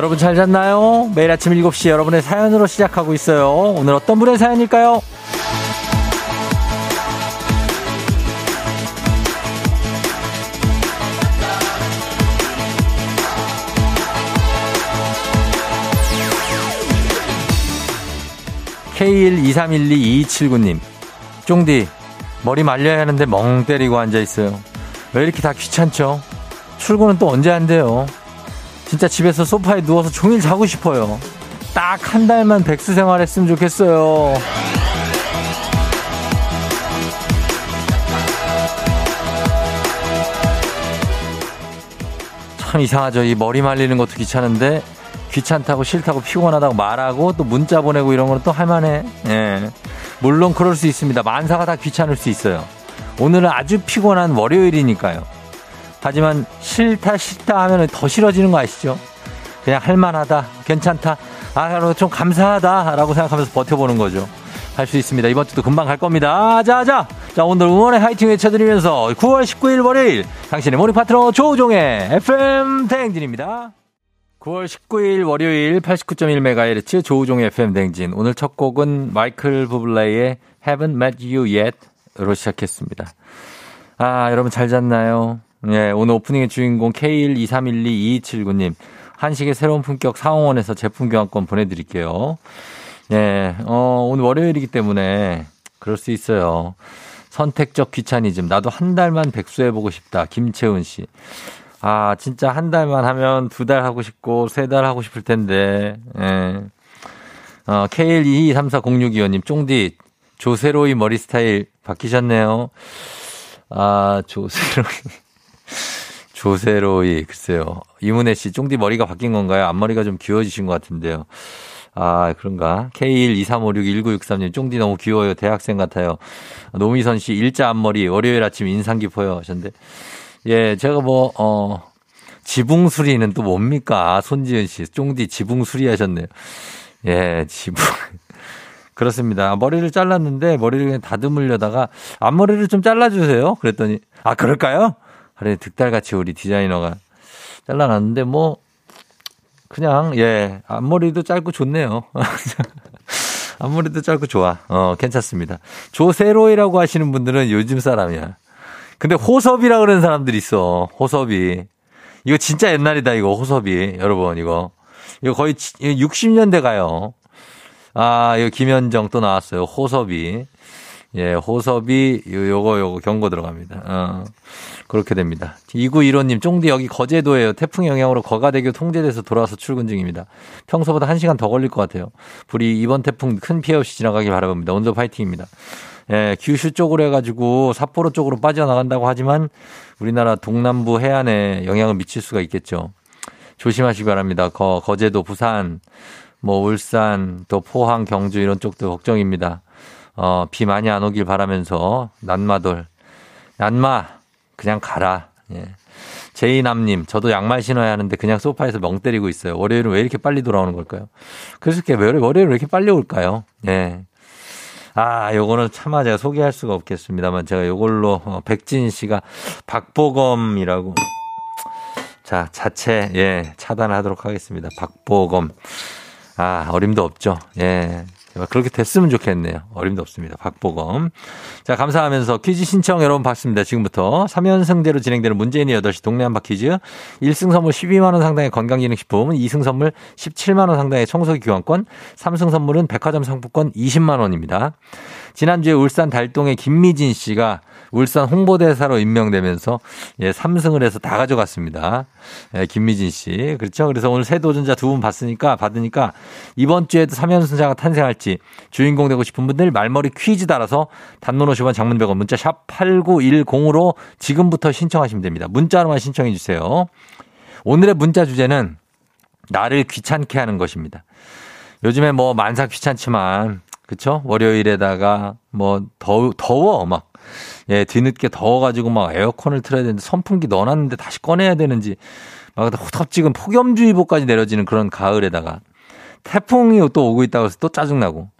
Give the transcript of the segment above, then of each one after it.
여러분 잘 잤나요? 매일 아침 7시 여러분의 사연으로 시작하고 있어요. 오늘 어떤 분의 사연일까요? K123122279님. 쫑디, 머리 말려야 하는데 멍 때리고 앉아있어요. 왜 이렇게 다 귀찮죠? 출근은 또 언제 한대요? 진짜 집에서 소파에 누워서 종일 자고 싶어요. 딱 한 달만 백수 생활 했으면 좋겠어요. 참 이상하죠. 이 머리 말리는 것도 귀찮은데 귀찮다고 싫다고 피곤하다고 말하고 또 문자 보내고 이런 거는 또 할만해. 예. 물론 그럴 수 있습니다. 만사가 다 귀찮을 수 있어요. 오늘은 아주 피곤한 월요일이니까요. 하지만 싫다 싫다 하면 더 싫어지는 거 아시죠? 그냥 할만하다, 괜찮다, 아, 좀 감사하다라고 생각하면서 버텨보는 거죠. 할 수 있습니다. 이번 주도 금방 갈 겁니다. 자, 자. 자, 오늘 응원의 화이팅 외쳐드리면서 9월 19일 월요일 당신의 morning 파트너 조우종의 FM 대행진입니다. 9월 19일 월요일 89.1MHz 조우종의 FM 대행진. 오늘 첫 곡은 마이클 부블레의 Haven't Met You Yet으로 시작했습니다. 아, 여러분 잘 잤나요? 예, 오늘 오프닝의 주인공 K123122279님. 한식의 새로운 품격 상호원에서 제품 교환권 보내드릴게요. 예, 어, 오늘 월요일이기 때문에 그럴 수 있어요. 선택적 귀차니즘. 나도 한 달만 백수해보고 싶다. 김채은 씨. 아, 진짜 한 달만 하면 두 달 하고 싶고, 세 달 하고 싶을 텐데, 예. 어, K122340625님, 쫑디, 조세로이 머리 스타일 바뀌셨네요. 아, 조세로이. 조세로이, 글쎄요. 이문혜 씨, 쫑디 머리가 바뀐 건가요? 앞머리가 좀 귀여워지신 것 같은데요. 아, 그런가? K123561963님, 쫑디 너무 귀여워요. 대학생 같아요. 노미선 씨, 일자 앞머리, 월요일 아침 인상 깊어요. 하셨는데. 예, 제가 뭐, 어, 지붕수리는 또 뭡니까? 손지은 씨, 쫑디 지붕수리 하셨네요. 예, 지붕. 그렇습니다. 머리를 잘랐는데 머리를 그냥 다듬으려다가 앞머리를 좀 잘라주세요. 그랬더니, 아, 그럴까요? 그래, 득달같이 우리 디자이너가 잘라놨는데 뭐, 그냥, 예, 앞머리도 짧고 좋네요. 앞머리도 짧고 좋아. 어, 괜찮습니다. 조세로이라고 하시는 분들은 요즘 사람이야. 근데 호섭이라 그러는 사람들이 있어. 호섭이. 이거 진짜 옛날이다, 이거, 호섭이. 여러분, 이거. 이거 거의 60년대 가요. 아, 이거 김현정 또 나왔어요. 호섭이. 예, 호섭이, 요거, 요거 경고 들어갑니다. 어, 그렇게 됩니다. 2915님, 쫑디 여기 거제도에요. 태풍 영향으로 거가대교 통제돼서 돌아와서 출근 중입니다. 평소보다 1시간 더 걸릴 것 같아요. 불이 이번 태풍 큰 피해 없이 지나가길 바라봅니다. 오늘도 파이팅입니다. 예, 규슈 쪽으로 해가지고 삿포로 쪽으로 빠져나간다고 하지만 우리나라 동남부 해안에 영향을 미칠 수가 있겠죠. 조심하시기 바랍니다. 거, 거제도, 부산, 뭐 울산, 또 포항, 경주 이런 쪽도 걱정입니다. 어, 비 많이 안 오길 바라면서 난마돌. 난마 그냥 가라. 예. 제이남님, 저도 양말 신어야 하는데 그냥 소파에서 멍 때리고 있어요. 월요일은 왜 이렇게 빨리 돌아오는 걸까요? 그래서 이렇게 월요일 왜 이렇게 빨리 올까요? 예. 아, 요거는 차마 제가 소개할 수가 없겠습니다만 제가 요걸로 어, 백진 씨가 박보검이라고 자, 자체 예, 차단하도록 하겠습니다. 박보검. 아, 어림도 없죠. 예. 그렇게 됐으면 좋겠네요. 어림도 없습니다. 박보검. 자, 감사하면서 퀴즈 신청 여러분 받습니다. 지금부터 3연승대로 진행되는 문재인의 8시 동네 한바 퀴즈. 1승 선물 12만원 상당의 건강기능식품, 2승 선물 17만원 상당의 청소기 교환권, 3승 선물은 백화점 상품권 20만원입니다. 지난주에 울산 달동의 김미진 씨가 울산 홍보대사로 임명되면서 예, 3승을 해서 다 가져갔습니다. 예, 김미진 씨. 그렇죠. 그래서 오늘 새 도전자 두 분 봤으니까 받으니까 이번 주에도 3연승자가 탄생할지 주인공 되고 싶은 분들 말머리 퀴즈 따라서 단문 50원 장문 100원 문자 샵 8910으로 지금부터 신청하시면 됩니다. 문자로만 신청해 주세요. 오늘의 문자 주제는 나를 귀찮게 하는 것입니다. 요즘에 뭐 만사 귀찮지만 그쵸? 월요일에다가 뭐 더워, 더워 막 예, 뒤늦게 더워가지고 막 에어컨을 틀어야 되는데 선풍기 넣어놨는데 다시 꺼내야 되는지 막 호텁지근 폭염주의보까지 내려지는 그런 가을에다가 태풍이 또 오고 있다고 해서 또 짜증나고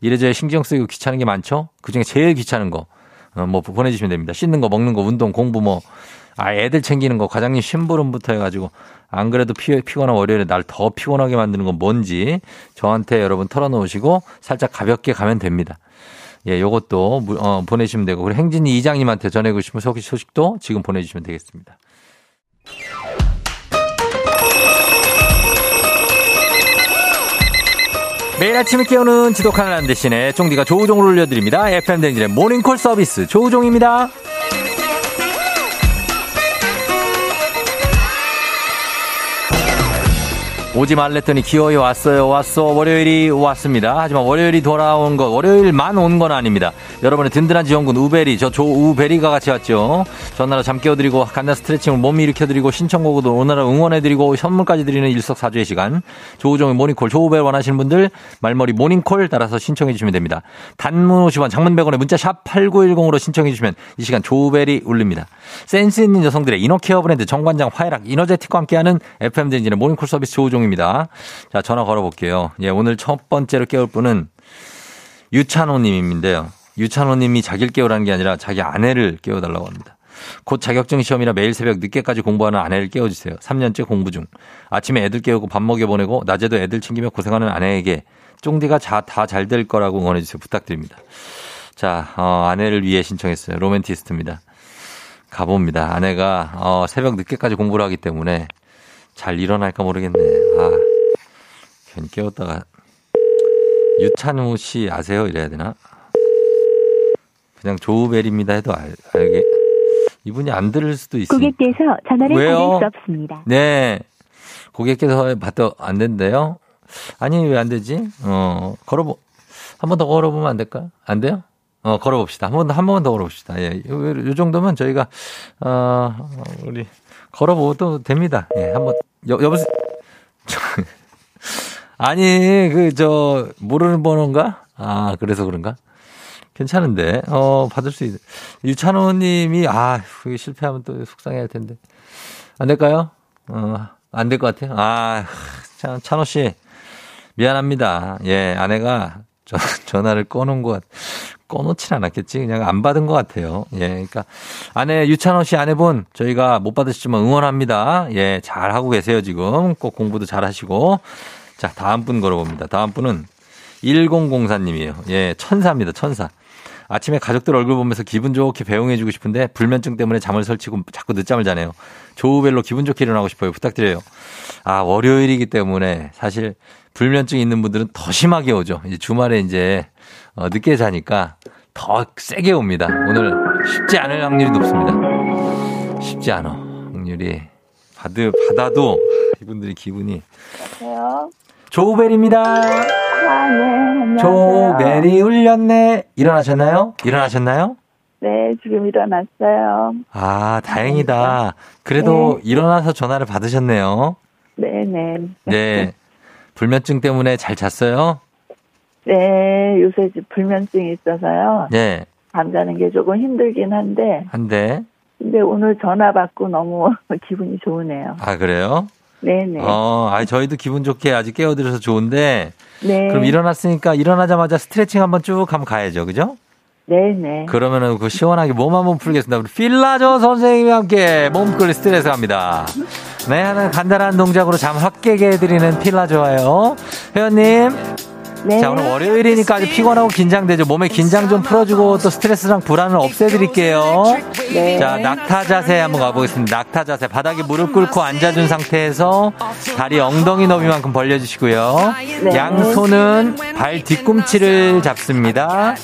이래저래 신경 쓰이고 귀찮은 게 많죠? 그 중에 제일 귀찮은 거 어, 뭐 보내주시면 됩니다. 씻는 거, 먹는 거, 운동, 공부 뭐. 아, 애들 챙기는 거, 과장님 심부름부터 해가지고, 안 그래도 피, 피곤한 월요일에 날 더 피곤하게 만드는 건 뭔지 저한테 여러분 털어놓으시고 살짝 가볍게 가면 됩니다. 예, 요것도, 어, 보내시면 되고, 그리고 행진이 이장님한테 전해고 싶은 소식도 지금 보내주시면 되겠습니다. 매일 아침을 깨우는 지독한 안 대신에 쫑디가 조우종을 올려드립니다. FM 댕진의 모닝콜 서비스 조우종입니다. 오지 말랬더니 기어이 왔어요. 왔어. 월요일이 왔습니다. 하지만 월요일이 돌아온 것, 월요일만 온 건 아닙니다. 여러분의 든든한 지원군 우베리, 저 조우베리가 같이 왔죠. 전화로 잠 깨워드리고 간단 스트레칭을 몸 일으켜드리고 신청곡도 오늘은 응원해드리고 선물까지 드리는 일석사주의 시간. 조우종의 모닝콜, 조우베리 원하시는 분들 말머리 모닝콜 따라서 신청해주시면 됩니다. 단문 50원, 장문 100원에 문자 샵 8910으로 신청해주시면 이 시간 조우베리 울립니다. 센스 있는 여성들의 inner care 브랜드 정관장 화해락 이너제틱과 함께하는 FM 대행진의 모닝콜 서비스 조우종 방송입니다. 자, 전화 걸어볼게요. 예, 오늘 첫 번째로 깨울 분은 유찬호 님인데요. 유찬호 님이 자기를 깨우라는 게 아니라 자기 아내를 깨워달라고 합니다. 곧 자격증 시험이라 매일 새벽 늦게까지 공부하는 아내를 깨워주세요. 3년째 공부 중. 아침에 애들 깨우고 밥 먹여 보내고 낮에도 애들 챙기며 고생하는 아내에게 쫑디가 다 잘 될 거라고 응원해주세요. 부탁드립니다. 자, 어, 아내를 위해 신청했어요. 로맨티스트입니다. 가봅니다. 아내가 어, 새벽 늦게까지 공부를 하기 때문에 잘 일어날까 모르겠네. 아, 괜히 깨웠다가 유찬우 씨 아세요? 이래야 되나? 그냥 조우벨입니다 해도 알, 알게. 이분이 안 들을 수도 있어요. 고객께서 전화를 왜요? 받을 수 없습니다. 네. 고객께서 받도 안 된대요? 아니, 왜 안 되지? 어, 걸어보, 한 번 더 걸어보면 안 될까? 안 돼요? 어, 걸어봅시다. 한번 더, 한 번 더 걸어봅시다. 예. 요, 요 정도면 저희가, 어, 우리, 걸어보도 됩니다. 예, 한번, 여, 여보세요? 아니, 그, 저, 모르는 번호인가? 아, 그래서 그런가? 괜찮은데, 어, 받을 수 있, 유찬호 님이, 아, 그게 실패하면 또 속상해 할 텐데. 안 될까요? 어, 안 될 것 같아요. 아, 참, 찬호 씨, 미안합니다. 예, 아내가 저, 전화를 꺼놓은 것, 꺼놓진 않았겠지. 그냥 안 받은 것 같아요. 예. 그러니까 아내 유찬호 씨 아내분 저희가 못 받으시지만 응원합니다. 예. 잘 하고 계세요 지금. 꼭 공부도 잘 하시고. 자 다음 분 걸어봅니다. 다음 분은 1004님이에요. 예. 천사입니다. 천사. 아침에 가족들 얼굴 보면서 기분 좋게 배웅해주고 싶은데 불면증 때문에 잠을 설치고 자꾸 늦잠을 자네요. 조우벨로 기분 좋게 일어나고 싶어요. 부탁드려요. 아, 월요일이기 때문에 사실 불면증 있는 분들은 더 심하게 오죠. 이제 주말에 이제 어, 늦게 자니까 더 세게 옵니다. 오늘 쉽지 않을 확률이 높습니다. 쉽지 않아. 확률이. 받을, 받아도 이분들이 기분이. 안녕하세요. 조우벨입니다. 아, 네. 조우벨이 울렸네. 일어나셨나요? 일어나셨나요? 네, 지금 일어났어요. 아, 다행이다. 그래도 네. 일어나서 전화를 받으셨네요. 네네. 네. 네. 불면증 때문에 잘 잤어요? 네, 요새 불면증이 있어서요. 네. 잠자는 게 조금 힘들긴 한데. 한데. 근데 오늘 전화 받고 너무 기분이 좋으네요. 아, 그래요? 네네. 어, 아, 저희도 기분 좋게 아직 깨워드려서 좋은데. 네. 그럼 일어났으니까 일어나자마자 스트레칭 한번 쭉 한번 가야죠. 그죠? 네네. 그러면은 그 시원하게 몸 한번 풀겠습니다. 우리 필라조 선생님과 함께 몸풀 스트레스 합니다. 네, 하는 간단한 동작으로 잠 확 깨게 해드리는 필라조예요. 회원님. 네. 자, 오늘 월요일이니까 아주 피곤하고 긴장되죠. 몸에 긴장 좀 풀어주고 또 스트레스랑 불안을 없애드릴게요. 네. 자, 낙타 자세 한번 가보겠습니다. 낙타 자세. 바닥에 무릎 꿇고 앉아준 상태에서 다리 엉덩이 너비만큼 벌려주시고요. 네. 양손은 발 뒤꿈치를 잡습니다.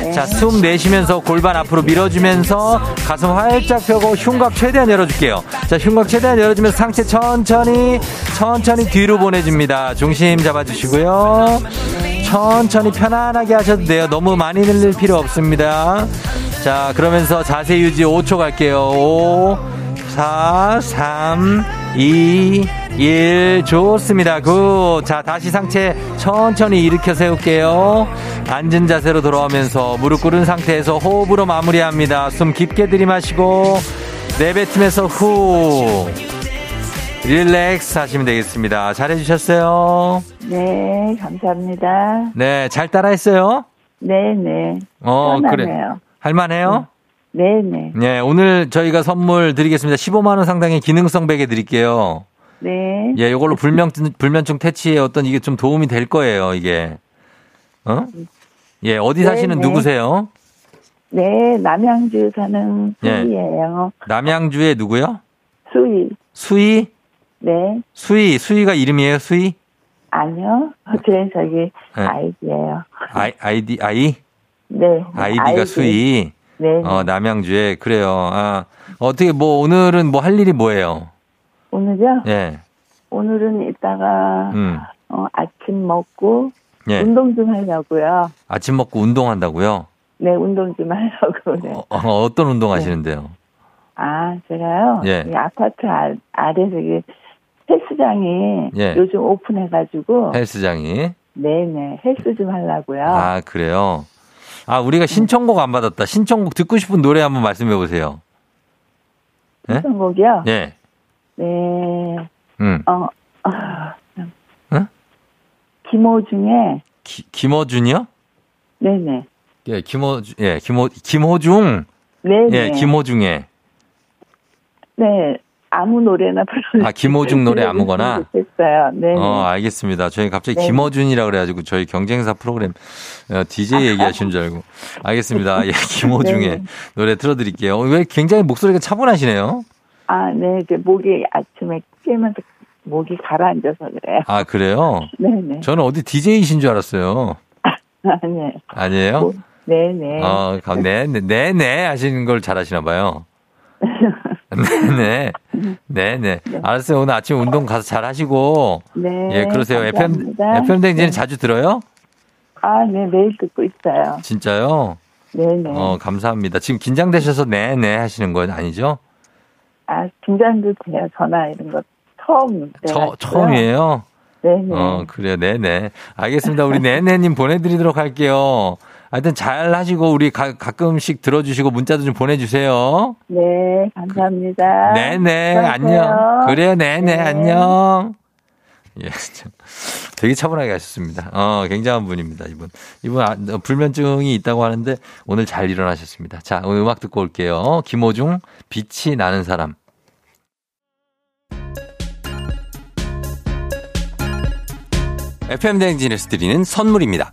네. 자, 숨 내쉬면서 골반 앞으로 밀어주면서 가슴 활짝 펴고 흉곽 최대한 열어줄게요. 자, 흉곽 최대한 열어주면서 상체 천천히, 천천히 뒤로 보내줍니다. 중심 잡아주시고요. 천천히 편안하게 하셔도 돼요. 너무 많이 늘릴 필요 없습니다. 자, 그러면서 자세 유지 5초 갈게요. 5, 4, 3, 2, 1. 좋습니다. good. 자, 다시 상체 천천히 일으켜 세울게요. 앉은 자세로 돌아오면서 무릎 꿇은 상태에서 호흡으로 마무리합니다. 숨 깊게 들이마시고 내뱉으면서 후. 릴렉스 하시면 되겠습니다. 잘해주셨어요. 네, 감사합니다. 네, 잘 따라했어요? 네, 네. 어. 그래. 할만해요? 네 네. 네, 오늘 저희가 선물 드리겠습니다. 15만원 상당의 기능성 베개 드릴게요. 네. 예, 요걸로 불면, 불면증 퇴치에 어떤 이게 좀 도움이 될 거예요, 이게. 어? 예, 어디 사시는 네, 네. 누구세요? 네, 남양주 사는 예. 수희예요. 남양주에 누구요? 수희. 수희? 네. 수희, 수희가 이름이에요, 수희? 아니요. 제 저기 네. 아이디예요. 아이, 아이디, 아이? 네. 아이디가 아이디. 수희. 네. 어, 남양주에. 그래요. 아, 어떻게, 뭐, 오늘은 뭐 할 일이 뭐예요? 오늘요? 예, 오늘은 이따가 음, 어, 아침 먹고 예. 운동 좀 하려고요. 아침 먹고 운동한다고요? 네, 운동 좀 하려고. 네. 어, 어, 어떤 운동 하시는데요? 아, 제가요. 예. 이 아파트 아, 아래 저기 헬스장이 예. 요즘 오픈해가지고 헬스장이. 네네 헬스 좀 하려고요. 아, 그래요? 아, 우리가 신청곡 안 받았다. 신청곡 듣고 싶은 노래 한번 말씀해 보세요. 예? 신청곡이요. 예. 네. 음. 어. 아, 응? 김호중의 기, 김어준이요? 네네. 예, 김호, 예, 김호, 김호중. 네네. 예, 김호중에. 네. 아무 노래나 불러. 아, 김호중 노래 아무거나? 좋겠어요. 네. 어, 알겠습니다. 저희 갑자기 네. 김어준이라 그래가지고 저희 경쟁사 프로그램 어, DJ 얘기하시는 줄 알고. 알겠습니다. 예, 김호중의 네. 노래 틀어드릴게요. 어, 왜 굉장히 목소리가 차분하시네요? 아, 네. 그 목이 아침에 깨면서 목이 가라앉아서 그래요. 아, 그래요? 네네. 저는 어디 DJ이신 줄 알았어요. 아니에요. 아니에요? 뭐, 네네. 어, 가- 네, 네, 네, 네 하시는 걸 잘하시나 봐요. 네, 네, 네, 네. 알았어요. 오늘 아침 운동 가서 잘 하시고. 네. 예, 그러세요. FM. FM 댕지는 네. 자주 들어요? 아, 네. 매일 듣고 있어요. 진짜요? 네네. 어, 감사합니다. 지금 긴장되셔서 네, 네 하시는 건 아니죠? 아, 긴장도 돼요. 전화 이런 거 처음. 처. 처음이에요? 네네. 어, 그래요. 네네. 알겠습니다. 우리 네네님 보내드리도록 할게요. 하여튼 잘 하시고, 우리 가, 가끔씩 들어주시고, 문자도 좀 보내주세요. 네, 감사합니다. 네네. 수고하세요. 안녕. 그래요. 네네. 네. 안녕. 예, 참. 되게 차분하게 하셨습니다. 어, 굉장한 분입니다, 이분. 이분, 아, 불면증이 있다고 하는데, 오늘 잘 일어나셨습니다. 자, 오늘 음악 듣고 올게요. 김호중, 빛이 나는 사람. FM 대행진에서 드리는 선물입니다.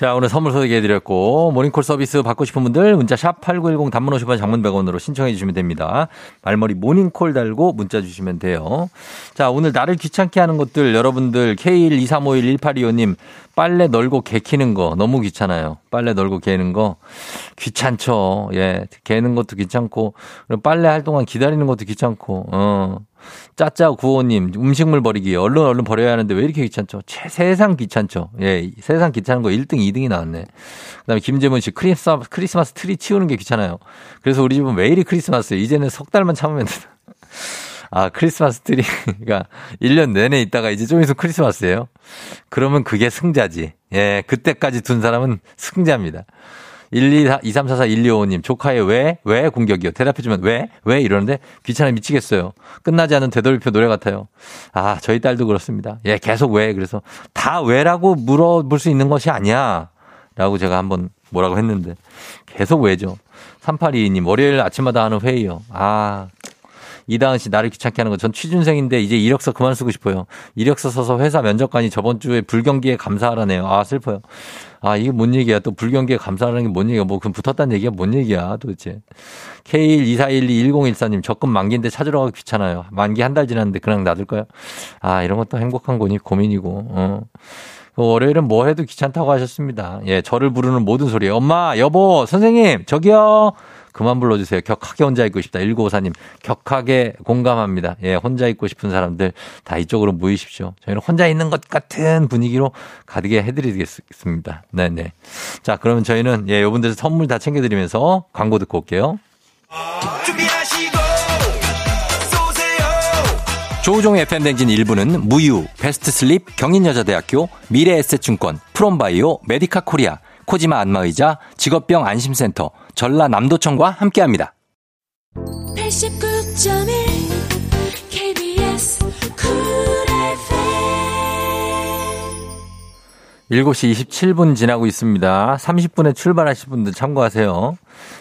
자, 오늘 선물 소개해드렸고, 모닝콜 서비스 받고 싶은 분들, 문자 샵8910 단문 50원 장문 100원으로 신청해 주시면 됩니다. 말머리 모닝콜 달고 문자 주시면 돼요. 자, 오늘 나를 귀찮게 하는 것들, 여러분들, K123511825님, 빨래 널고 개 키는 거 너무 귀찮아요. 빨래 널고 개는 거 귀찮죠. 예, 개는 것도 귀찮고, 빨래 할 동안 기다리는 것도 귀찮고, 어. 짜짜 구호님, 음식물 버리기. 얼른 얼른 버려야 하는데 왜 이렇게 귀찮죠? 최, 세상 귀찮죠? 예, 세상 귀찮은 거 1등, 2등이 나왔네. 그 다음에 김재문 씨, 크리스마스, 크리스마스 트리 치우는 게 귀찮아요. 그래서 우리 집은 매일이 크리스마스예요. 이제는 석 달만 참으면 된다. 아, 크리스마스 트리가 1년 내내 있다가 이제 좀 있으면 크리스마스예요. 그러면 그게 승자지. 예, 그때까지 둔 사람은 승자입니다. 1 2 4 2 3 4 4 1 2 5님 조카의 왜? 왜 공격이요? 대답해주면 왜? 왜? 이러는데 귀찮아 미치겠어요. 끝나지 않은 되돌이표 노래 같아요. 아, 저희 딸도 그렇습니다. 예, 계속 왜? 그래서 다 왜라고 물어볼 수 있는 것이 아니야. 라고 제가 한번 뭐라고 했는데 계속 왜죠. 3822님 월요일 아침마다 하는 회의요. 아, 이다은 씨 나를 귀찮게 하는 거. 전 취준생인데 이제 이력서 그만 쓰고 싶어요. 이력서 써서 회사 면접관이 저번 주에 불경기에 감사하라네요. 아, 슬퍼요. 아, 이게 뭔 얘기야. 또 불경기에 감사하는 게 뭔 얘기야. 뭐, 그럼 붙었다는 얘기가 뭔 얘기야, 도대체. K124121014님, 적금 만기인데 찾으러 가기 귀찮아요. 만기 한 달 지났는데 그냥 놔둘까요? 아, 이런 것도 행복한 거니 고민이고, 어. 그 월요일은 뭐 해도 귀찮다고 하셨습니다. 예, 저를 부르는 모든 소리. 엄마, 여보, 선생님, 저기요. 그만 불러주세요. 격하게 혼자 있고 싶다. 1954님, 격하게 공감합니다. 예, 혼자 있고 싶은 사람들 다 이쪽으로 모이십시오. 저희는 혼자 있는 것 같은 분위기로 가득게 해드리겠습니다. 네네. 자, 그러면 저희는 예, 요분들 선물 다 챙겨드리면서 광고 듣고 올게요. 조우종의 FM대행진 1부는 무유, 베스트 슬립, 경인여자대학교, 미래에셋증권, 프롬바이오, 메디카 코리아, 코지마 안마의자, 직업병 안심센터, 전라남도청과 함께합니다. 89.1 KBS 7시 27분 지나고 있습니다. 30분에 출발하실 분들 참고하세요.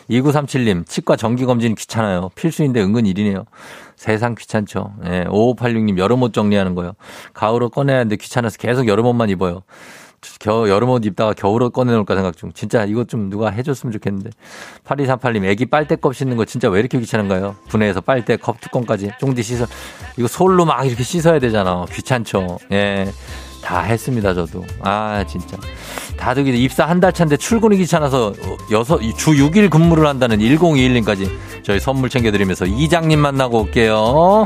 2937님, 치과 정기검진 귀찮아요. 필수인데 은근 일이네요. 세상 귀찮죠. 예, 5586님, 여름 옷 정리하는 거요. 가을옷 꺼내야 하는데 귀찮아서 계속 여름 옷만 입어요. 겨, 여름옷 입다가 겨울옷 꺼내놓을까 생각 중. 진짜 이거 좀 누가 해줬으면 좋겠는데. 8238님, 애기 빨대컵 씻는 거 진짜 왜 이렇게 귀찮은가요? 분해해서 빨대, 컵 뚜껑까지. 쫑디 씻어. 이거 솔로 막 이렇게 씻어야 되잖아. 귀찮죠. 예. 다 했습니다, 저도. 아, 진짜. 다들 입사 한 달 차인데 출근이 귀찮아서 여섯, 주 6일 근무를 한다는 1021님까지 저희 선물 챙겨드리면서 이장님 만나고 올게요.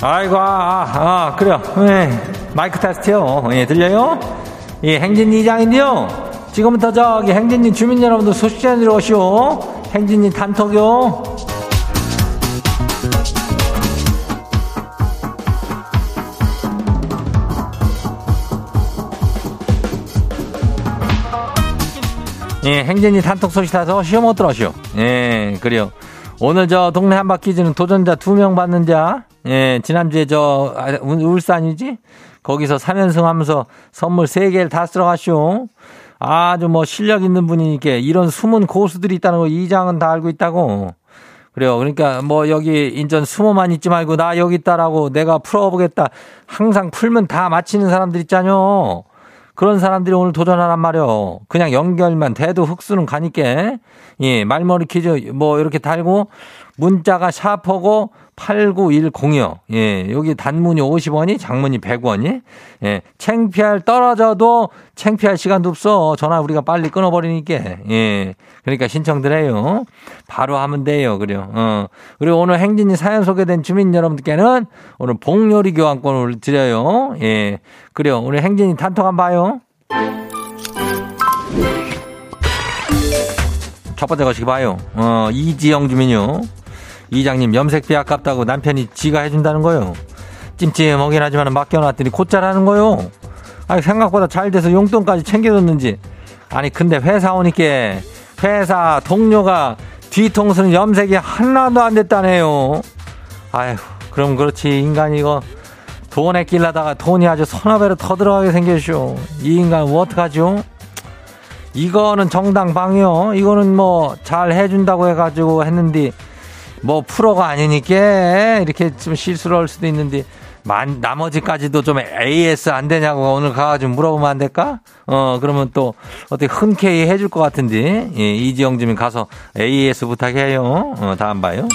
아이고, 아, 아, 그래요. 예, 마이크 테스트요. 예, 들려요? 예, 행진 이 장인데요. 지금부터 저기 행진님 주민 여러분들 소식 전해드려 오시오. 행진님 단톡요. 예, 행진이 단톡 소식 타서 시험 못 들어오시오. 예, 그래요. 오늘 저 동네 한바퀴즈는 도전자 두 명 받는 자. 예, 지난주에 저, 아, 울산이지? 거기서 3연승 하면서 선물 3개를 다 쓸어가시오. 아주 뭐 실력 있는 분이니까 이런 숨은 고수들이 있다는 거 이장은 다 알고 있다고. 그래요. 그러니까 뭐 여기 인전 숨어만 있지 말고 나 여기 있다라고 내가 풀어보겠다. 항상 풀면 다 맞히는 사람들 있잖요. 그런 사람들이 오늘 도전하란 말이요. 그냥 연결만 돼도 흙수는 가니까. 예, 말머리 퀴즈 뭐 이렇게 달고 문자가 샤퍼고 8910이요. 예, 여기 단문이 50원이, 장문이 100원이. 예, 챙피할 떨어져도 챙피할 시간도 없어. 전화 우리가 빨리 끊어버리니까. 예, 그러니까 신청들 해요. 바로 하면 돼요. 그래요. 어. 그리고 오늘 행진이 사연 소개된 주민 여러분들께는 오늘 복요리 교환권을 드려요. 예, 그래요. 오늘 행진이 단톡 한번 봐요. 첫 번째 것이 봐요. 어, 이지영 주민요. 이장님 염색비 아깝다고 남편이 지가 해준다는 거요. 찜찜하긴 하지만 맡겨놨더니 곧잘하는 거요. 아니 생각보다 잘 돼서 용돈까지 챙겨줬는지. 아니 근데 회사 오니까 회사 동료가 뒤통수는 염색이 하나도 안 됐다네요. 아휴 그럼 그렇지 인간이 이거 돈에 끼려다가 돈이 아주 손아배로 터들어가게 생겼쇼. 이 인간 뭐 어떡하죠? 이거는 정당 방요. 이거는 뭐 잘 해준다고 해가지고 했는데 뭐 프로가 아니니까 이렇게 좀 실수를 할 수도 있는데 만, 나머지까지도 좀 AS 안 되냐고 오늘 가가지고 물어보면 안 될까? 어, 그러면 또 어떻게 흔쾌히 해줄 것 같은데, 예, 이지영 주민 가서 AS 부탁해요. 어, 다음 봐요.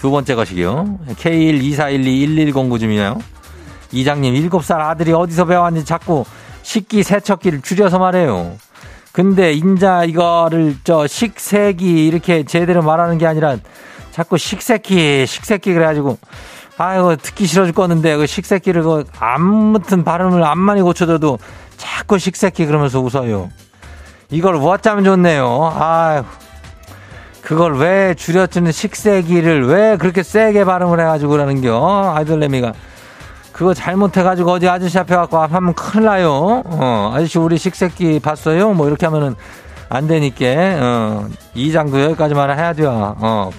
두 번째 것이요. K124121109 주민이요. 이장님, 7살 아들이 어디서 배웠는지 자꾸 식기 세척기를 줄여서 말해요. 근데 인자 이거를 저 식세기 이렇게 제대로 말하는 게 아니라 자꾸 식세기, 식세기 그래가지고 아이고 듣기 싫어 죽겠는데 그 식새끼를 그 아무튼 발음을 안 많이 고쳐줘도 자꾸 식새끼 그러면서 웃어요. 이걸 어쩌면 좋네요. 아유 그걸 왜 줄여주는 식새끼를 왜 그렇게 세게 발음을 해가지고 그러는겨 아이들내미가 그거 잘못해가지고 어디 아저씨 앞에 갖고 하면 큰일 나요. 어 아저씨 우리 식새끼 봤어요? 뭐 이렇게 하면은 안 되니까 어 이 장도 여기까지만 해야 돼요. 어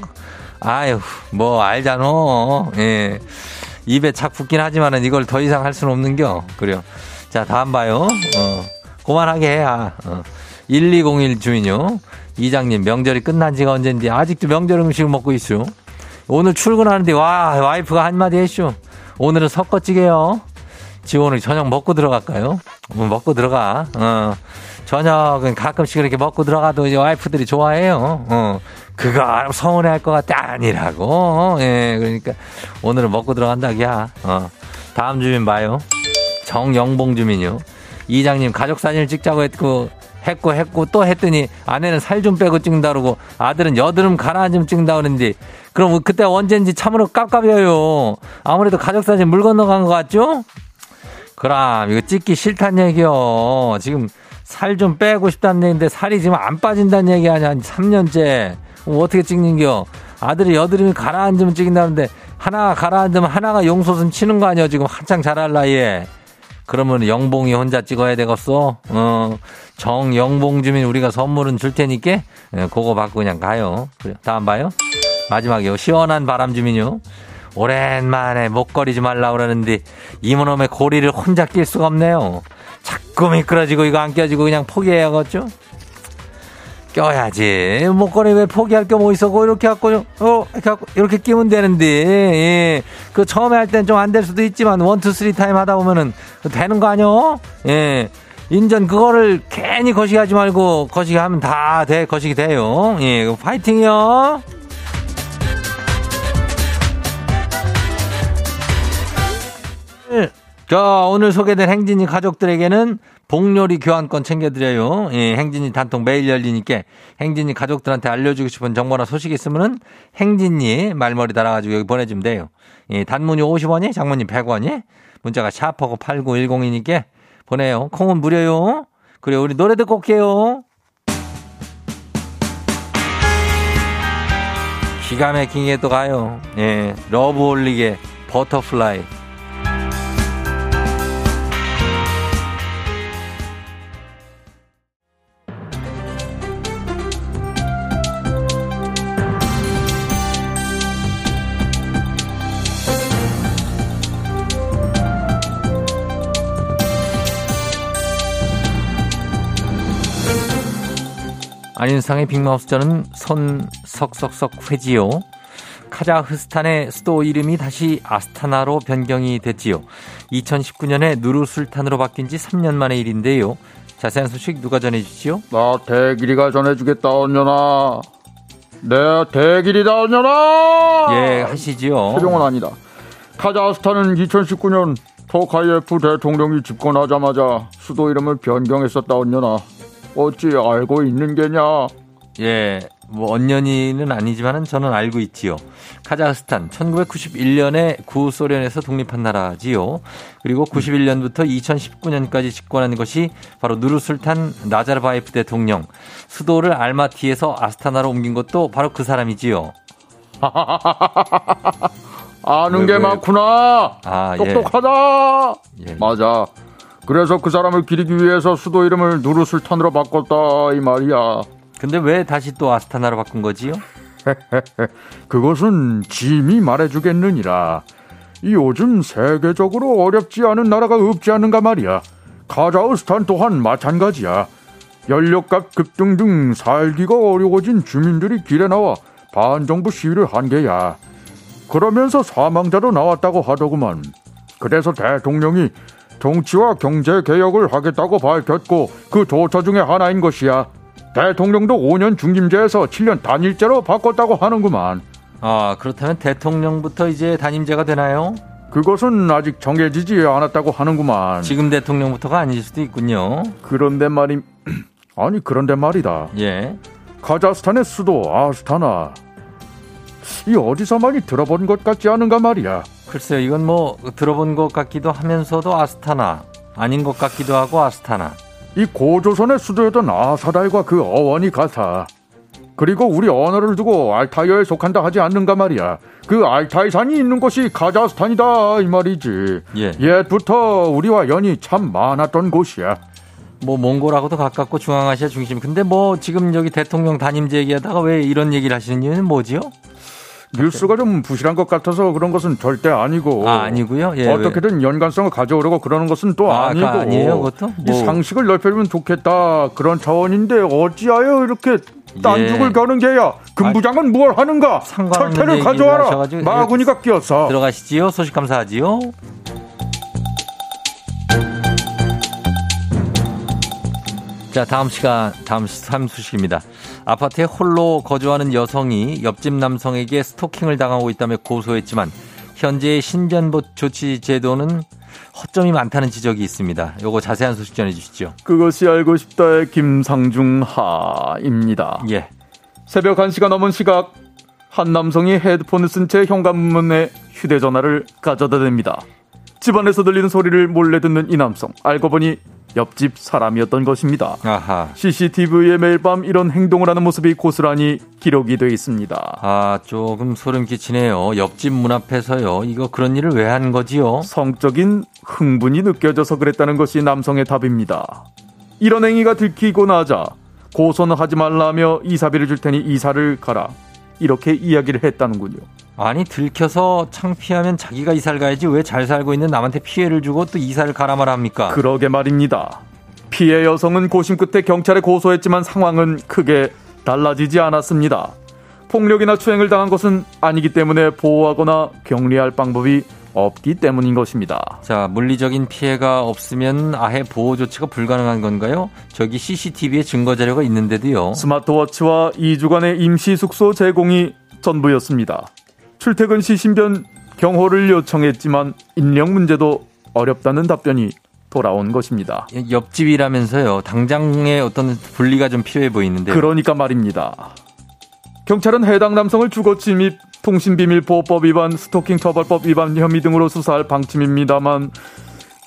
아유, 뭐, 알잖아. 예. 입에 착 붙긴 하지만은 이걸 더 이상 할 수는 없는겨. 그래요. 자, 다음 봐요. 어, 그만하게 해야. 어. 1201 주인요. 이장님, 명절이 끝난 지가 언젠데 아직도 명절 음식을 먹고 있슈. 오늘 출근하는데 와, 와이프가 한마디 했슈. 오늘은 섞어찌개요. 오늘 저녁 먹고 들어갈까요? 뭐 먹고 들어가. 어. 저녁은 가끔씩 이렇게 먹고 들어가도 이제 와이프들이 좋아해요. 어. 그거 서운해 할 것 같아. 아니라고. 예, 그러니까 오늘은 먹고 들어간다기야. 어. 다음 주민 봐요. 정영봉 주민요. 이장님 가족 사진을 찍자고 했고, 했고, 했고, 또 했더니 아내는 살 좀 빼고 찍는다 그러고 아들은 여드름 가라앉으면 찍는다 그러는데 그럼 그때 언젠지 참으로 깝깝해요. 아무래도 가족 사진 물 건너간 것 같죠? 그럼 이거 찍기 싫단 얘기요. 지금 살 좀 빼고 싶다는 얘기인데 살이 지금 안 빠진다는 얘기 아니야. 3년째. 어떻게 찍는겨? 아들이 여드름이 가라앉으면 찍는다는데 하나 가라앉으면 하나가 용솟음 치는 거 아니야 지금 한창 자랄 나이에. 그러면 영봉이 혼자 찍어야 되겠어? 어, 정영봉 주민 우리가 선물은 줄 테니까, 예, 그거 받고 그냥 가요. 다음 봐요. 마지막이요. 시원한 바람 주민요. 오랜만에 목걸이지 말라 그러는데, 이모놈의 고리를 혼자 낄 수가 없네요. 자꾸 미끄러지고 이거 안 껴지고 그냥 포기해야겠죠? 껴야지. 목걸이 왜 포기할 게 뭐 있어? 이렇게 갖고, 어, 이렇게 갖고, 이렇게 끼면 되는데, 예. 그 처음에 할 땐 좀 안 될 수도 있지만, 원, 투, 쓰리 타임 하다 보면은 되는 거 아니요? 예. 인전 그거를 괜히 거시기 하지 말고, 거시기 하면 다 돼, 거시기 돼요. 예. 파이팅이요. 자, 오늘 소개된 행진이 가족들에게는 복요리 교환권 챙겨드려요. 예, 행진이 단통 매일 열리니까 행진이 가족들한테 알려주고 싶은 정보나 소식 있으면은 행진이 말머리 달아가지고 여기 보내주면 돼요. 예, 단문이 50원이, 장문이 100원이, 문자가 샵하고 8910이니까 보내요. 콩은 무료요. 그래, 우리 노래 듣고 올게요. 기가 막히게 또 가요. 예, 러브홀릭의 Butterfly. 안윤상의 빅마우스 저는 손 석석석 회지요. 카자흐스탄의 수도 이름이 다시 아스타나로 변경이 됐지요. 2019년에 누르술탄으로 바뀐 지 3년 만의 일인데요. 자세한 소식 누가 전해주시오? 나 대길이가 전해주겠다 언녀나. 내 대길이다 언녀나. 예 하시지요. 최종은 아니다. 카자흐스탄은 2019년 토카예프 대통령이 집권하자마자 수도 이름을 변경했었다 언녀나. 어찌 알고 있는 게냐? 예, 뭐 언년이는 아니지만은 저는 알고 있지요. 카자흐스탄 1991년에 구소련에서 독립한 나라지요. 그리고 91년부터 2019년까지 집권한 것이 바로 누르술탄 나자르바예프 대통령. 수도를 알마티에서 아스타나로 옮긴 것도 바로 그 사람이지요. 아는 왜, 게 왜? 많구나. 아, 예. 똑똑하다. 예. 맞아. 그래서 그 사람을 기리기 위해서 수도 이름을 누르술탄으로 바꿨다 이 말이야. 근데 왜 다시 또 아스타나로 바꾼 거지요? 그것은 짐이 말해주겠느니라. 요즘 세계적으로 어렵지 않은 나라가 없지 않은가 말이야. 카자흐스탄 또한 마찬가지야. 연료값 급등 등 살기가 어려워진 주민들이 길에 나와 반정부 시위를 한 게야. 그러면서 사망자도 나왔다고 하더구만. 그래서 대통령이 정치와 경제 개혁을 하겠다고 밝혔고 그 조처 중에 하나인 것이야. 대통령도 5년 중임제에서 7년 단일제로 바꿨다고 하는구만. 아, 그렇다면 대통령부터 이제 단임제가 되나요? 그것은 아직 정해지지 않았다고 하는구만. 지금 대통령부터가 아닐 수도 있군요. 그런데 말이 아니 그런데 말이다. 예. 카자흐스탄의 수도 아스타나. 이 어디서 많이 들어본 것 같지 않은가 말이야. 글쎄요, 이건 뭐 들어본 것 같기도 하면서도 아스타나 아닌 것 같기도 하고 아스타나. 이 고조선의 수도였던 아사달과 그 어원이 같아. 그리고 우리 언어를 두고 알타이어에 속한다 하지 않는가 말이야. 그 알타이산이 있는 곳이 카자흐스탄이다 이 말이지. 예. 옛부터 우리와 연이 참 많았던 곳이야. 뭐 몽골하고도 가깝고 중앙아시아 중심. 근데 뭐 지금 여기 대통령 단임제 얘기하다가 왜 이런 얘기를 하시는 이유는 뭐지요? 뉴스가 좀 부실한 것 같아서 그런 것은 절대 아니고. 아, 아니고요. 예, 어떻게든 왜? 연관성을 가져오려고 그러는 것은 또 아, 니고 아니에요, 그것도? 뭐. 이 상식을 넓혀주면 좋겠다 그런 차원인데 어찌하여 이렇게 딴죽을 예. 거는 게야. 금부장은 뭘 하는가? 철퇴를 가져와라. 마구니가 끼었어. 들어가시지요. 소식 감사하지요. 자, 다음 시간, 다음 삼수식입니다. 아파트에 홀로 거주하는 여성이 옆집 남성에게 스토킹을 당하고 있다며 고소했지만 현재의 신변보 조치 제도는 허점이 많다는 지적이 있습니다. 요거 자세한 소식 전해 주시죠. 그것이 알고 싶다의 김상중 하입니다. 예. 새벽 1시가 넘은 시각 한 남성이 헤드폰을 쓴 채 현관문에 휴대전화를 가져다 댑니다. 집안에서 들리는 소리를 몰래 듣는 이 남성. 알고 보니 옆집 사람이었던 것입니다. 아하. CCTV에 매일 밤 이런 행동을 하는 모습이 고스란히 기록이 돼 있습니다. 아, 조금 소름 끼치네요. 옆집 문 앞에서요. 이거 그런 일을 왜 한 거지요? 성적인 흥분이 느껴져서 그랬다는 것이 남성의 답입니다. 이런 행위가 들키고 나자 고소는 하지 말라며 이사비를 줄 테니 이사를 가라. 이렇게 이야기를 했다는군요. 아니 들켜서 창피하면 자기가 이사를 가야지 왜 잘 살고 있는 남한테 피해를 주고 또 이사를 가라 말합니까? 그러게 말입니다. 피해 여성은 고심 끝에 경찰에 고소했지만 상황은 크게 달라지지 않았습니다. 폭력이나 추행을 당한 것은 아니기 때문에 보호하거나 격리할 방법이 없기 때문인 것입니다. 자, 물리적인 피해가 없으면 아예 보호 조치가 불가능한 건가요? 저기 CCTV에 증거 자료가 있는데도요. 스마트워치와 2주간의 임시 숙소 제공이 전부였습니다. 출퇴근 시 신변 경호를 요청했지만 인력 문제도 어렵다는 답변이 돌아온 것입니다. 옆집이라면서요. 당장의 어떤 분리가 좀 필요해 보이는데. 그러니까 말입니다. 경찰은 해당 남성을 주거 침입, 통신비밀보호법 위반, 스토킹 처벌법 위반 혐의 등으로 수사할 방침입니다만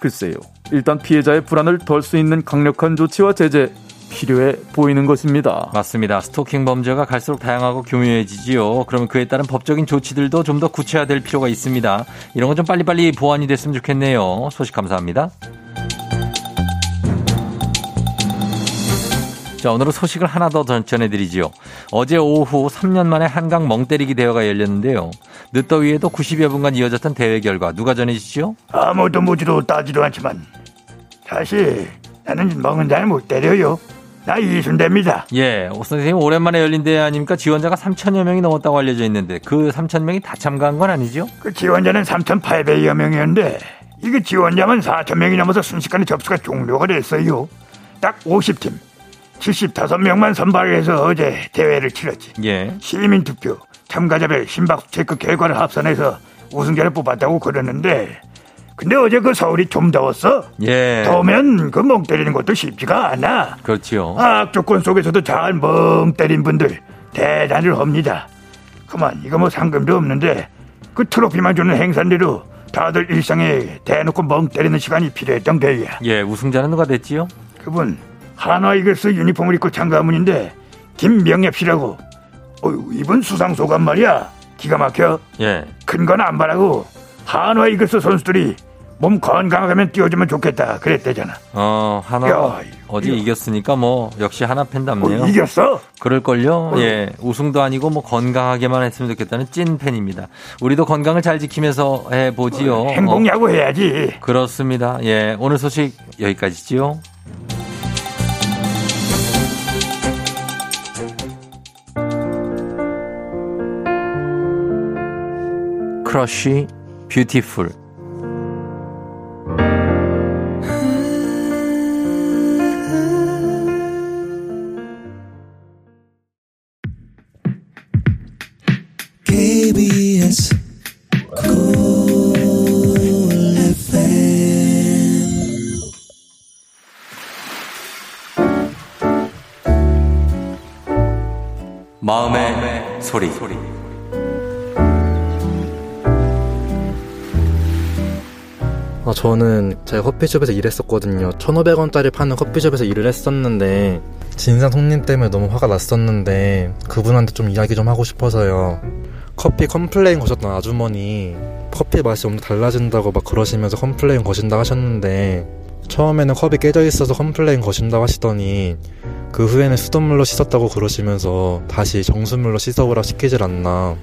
글쎄요. 일단 피해자의 불안을 덜 수 있는 강력한 조치와 제재 필요해 보이는 것입니다. 맞습니다. 스토킹 범죄가 갈수록 다양하고 교묘해지지요. 그러면 그에 따른 법적인 조치들도 좀 더 구체화될 필요가 있습니다. 이런 건 좀 빨리빨리 보완이 됐으면 좋겠네요. 소식 감사합니다. 자, 오늘은 소식을 하나 더 전해드리지요. 어제 오후 3년 만에 한강 멍때리기 대회가 열렸는데요. 늦더위에도 90여 분간 이어졌던 대회 결과 누가 전해주시죠? 아무도 묻지도 따지도 않지만 사실 나는 멍은 잘 못 때려요. 나 이순대입니다. 예, 오 선생님 오랜만에 열린 대회 아닙니까? 지원자가 3천여 명이 넘었다고 알려져 있는데 그 3천 명이 다 참가한 건 아니죠? 그 지원자는 3,800여 명이었는데 이게 지원자만 4천 명이 넘어서 순식간에 접수가 종료가 됐어요. 딱 50팀. 75명만 선발해서 어제 대회를 치렀지. 예. 시민 투표, 참가자별 심박 체크 결과를 합산해서 우승자를 뽑았다고 그러는데 근데 어제 그 서울이 좀 더웠어? 예. 더우면 그 멍 때리는 것도 쉽지가 않아. 그렇지요. 악조건 속에서도 잘 멍 때린 분들 대단을 합니다. 그만 이거 뭐 상금도 없는데 그 트로피만 주는 행사인데도 다들 일상에 대놓고 멍 때리는 시간이 필요했던 게야. 예, 우승자는 누가 됐지요? 그분 한화 이글스 유니폼을 입고 참가한 분인데 김명엽 씨라고 어휴 이분 수상 소감 말이야 기가 막혀 예. 큰 건 안 바라고 한화 이글스 선수들이 몸 건강하면 뛰어주면 좋겠다 그랬대잖아 어 한화 어제 이겼으니까 뭐 역시 하나 팬답네요. 어, 이겼어? 그럴걸요? 어. 예. 우승도 아니고 뭐 건강하게만 했으면 좋겠다는 찐 팬입니다. 우리도 건강을 잘 지키면서 해 보지요. 어, 행복야구 해야지. 그렇습니다. 예. 오늘 소식 여기까지지요. 크러쉬 뷰티풀 저는 제가 커피숍에서 일했었거든요. 1,500원짜리 파는 커피숍에서 일을 했었는데 진상 손님 때문에 너무 화가 났었는데 그분한테 좀 이야기 좀 하고 싶어서요. 커피 complain 거셨던 아주머니 커피 맛이 엄청 달라진다고 막 그러시면서 complain 거신다 하셨는데 처음에는 컵이 깨져 있어서 complain 거신다고 하시더니 그 후에는 수돗물로 씻었다고 그러시면서 다시 정수물로 씻어오라 시키질 않나.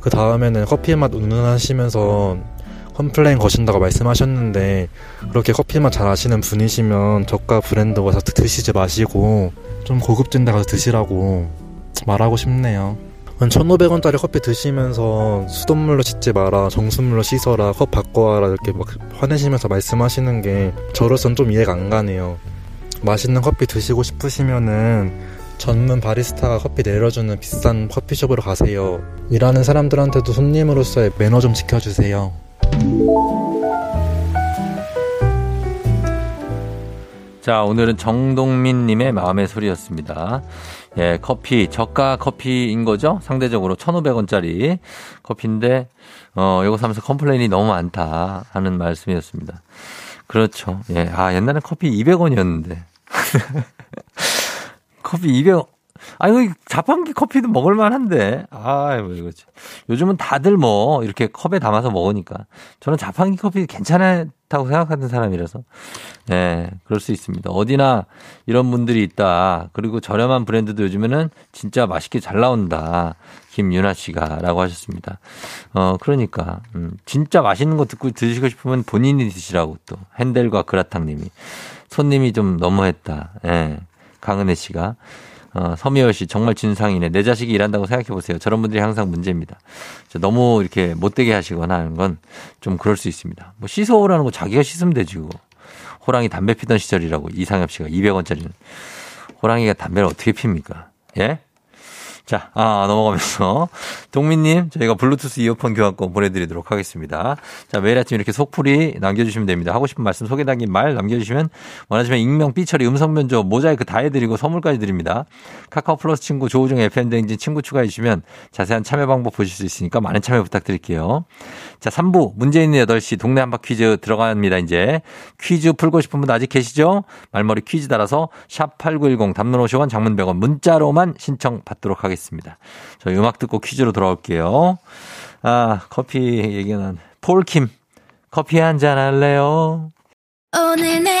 그 다음에는 커피 맛 운운하시면서 complain 거신다고 말씀하셨는데 그렇게 커피만 잘 아시는 분이시면 저가 브랜드 가서 드시지 마시고 좀 고급진 데 가서 드시라고 말하고 싶네요. 1,500원짜리 커피 드시면서 수돗물로 씻지 마라, 정수물로 씻어라, 컵 바꿔와라 이렇게 막 화내시면서 말씀하시는 게 저로선 좀 이해가 안 가네요. 맛있는 커피 드시고 싶으시면은 전문 바리스타가 커피 내려주는 비싼 커피숍으로 가세요. 일하는 사람들한테도 손님으로서의 매너 좀 지켜주세요. 자, 오늘은 정동민 님의 마음의 소리였습니다. 예, 커피, 저가 커피인 거죠? 상대적으로 1,500원짜리 커피인데, 어, 이거 사면서 complain이 너무 많다 하는 말씀이었습니다. 그렇죠. 예, 아, 옛날엔 커피 200원이었는데. 커피 200원, 아유, 자판기 커피도 먹을만 한데. 아이고, 이거지. 요즘은 다들 뭐, 이렇게 컵에 담아서 먹으니까. 저는 자판기 커피 괜찮다고 생각하는 사람이라서. 네, 그럴 수 있습니다. 어디나 이런 분들이 있다. 그리고 저렴한 브랜드도 요즘에는 진짜 맛있게 잘 나온다. 김윤아 씨가 라고 하셨습니다. 어, 그러니까, 음, 진짜 맛있는 거 듣고 드시고 싶으면 본인이 드시라고 또. 핸델과 그라탕 님이. 손님이 좀 너무했다. 예. 네, 강은혜 씨가. 어, 서미열 씨 정말 진상이네. 내 자식이 일한다고 생각해 보세요. 저런 분들이 항상 문제입니다. 너무 이렇게 못되게 하시거나 하는 건 좀 그럴 수 있습니다. 뭐 씻어오라는 거 자기가 씻으면 되지. 고 호랑이 담배 피던 시절이라고 이상엽 씨가 200원짜리는 호랑이가 담배를 어떻게 핍니까? 예? 자, 아, 넘어가면서. 동민님, 저희가 블루투스 이어폰 교환권 보내드리도록 하겠습니다. 자, 매일 아침 이렇게 속풀이 남겨주시면 됩니다. 하고 싶은 말씀, 소개 담긴 말 남겨주시면 원하시면 익명, 삐처리, 음성변조, 모자이크 다 해드리고 선물까지 드립니다. 카카오 플러스 친구, 조우종 FM대행진 친구 추가해주시면 자세한 참여 방법 보실 수 있으니까 많은 참여 부탁드릴게요. 자, 3부, 문제 있는 8시 동네 한바 퀴즈 들어갑니다, 이제. 퀴즈 풀고 싶은 분 아직 계시죠? 말머리 퀴즈 따라서 샵8910 담론 50원 장문 100원 문자로만 신청 받도록 하겠습니다. 하겠습니다. 저희 음악 듣고 퀴즈로 돌아올게요. 아, 커피 얘기는 폴킴. 커피 한 잔 할래요? 오늘 내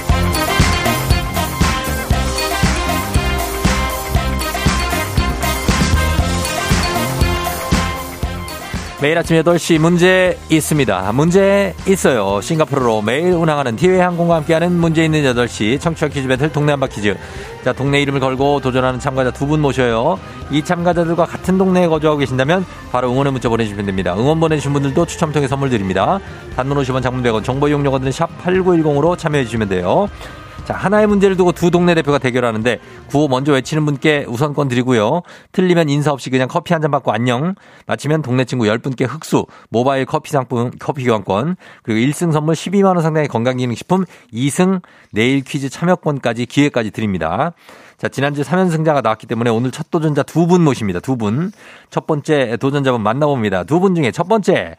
매일 아침 8시 문제 있습니다. 문제 있어요. 싱가포르로 매일 운항하는 티웨이 항공과 함께하는 문제 있는 8시 청취자 퀴즈 배틀 동네 한바 퀴즈. 자, 동네 이름을 걸고 도전하는 참가자 두 분 모셔요. 이 참가자들과 같은 동네에 거주하고 계신다면 바로 응원의 문자 보내주시면 됩니다. 응원 보내주신 분들도 추첨 통해 선물 드립니다. 단문 50원 장문 100원 정보 이용료가 드는 샵 8910으로 참여해 주시면 돼요. 자, 하나의 문제를 두고 두 동네 대표가 대결하는데 구호 먼저 외치는 분께 우선권 드리고요. 틀리면 인사 없이 그냥 커피 한 잔 받고 안녕. 마치면 동네 친구 10분께 흑수, 모바일 커피 상품, 커피 교환권, 그리고 1승 선물 12만 원 상당의 건강기능식품, 2승 내일 퀴즈 참여권까지 기회까지 드립니다. 자, 지난주 3연승자가 나왔기 때문에 오늘 첫 도전자 두 분 모십니다. 두 분. 첫 번째 도전자분 만나봅니다. 두 분 중에 첫 번째,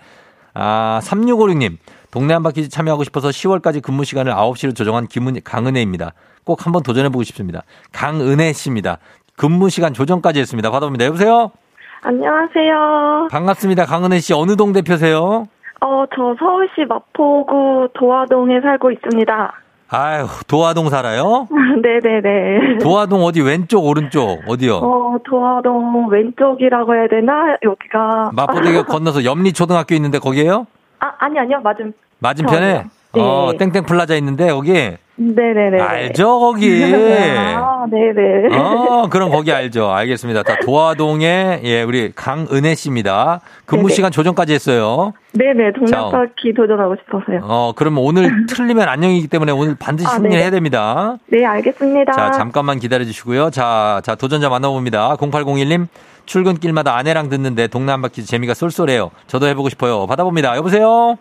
아, 3656님. 동네 한바퀴 참여하고 싶어서 10월까지 근무 시간을 9시로 조정한 김은, 강은혜입니다. 꼭 한번 도전해보고 싶습니다. 강은혜 씨입니다. 근무 시간 조정까지 했습니다. 받아봅니다. 여보세요? 안녕하세요. 반갑습니다. 강은혜 씨. 어느 동 대표세요? 어, 저 서울시 마포구 도화동에 살고 있습니다. 아유, 도화동 살아요? 네네네. 도화동 어디 왼쪽, 오른쪽, 어디요? 어, 도화동 왼쪽이라고 해야 되나? 여기가. 마포대교 건너서 염리초등학교 있는데 거기에요? 아, 아니, 아니요. 맞은. 맞은편에? 네. 어, 땡땡 플라자 있는데 거기? 네네네. 알죠, 거기? 아, 네네. 어, 그럼 거기 알죠. 알겠습니다. 자, 도화동에, 예, 우리 강은혜 씨입니다. 근무 네네. 시간 조정까지 했어요. 네네. 동네 자, 바퀴 도전하고 싶어서요. 어, 그러면 오늘 틀리면 안녕이기 때문에 오늘 반드시 아, 승리해야 네네. 됩니다. 네, 알겠습니다. 자, 잠깐만 기다려 주시고요. 자, 자, 도전자 만나봅니다. 0801님, 출근길마다 아내랑 듣는데 동네 한 바퀴 재미가 쏠쏠해요. 저도 해보고 싶어요. 받아봅니다. 여보세요?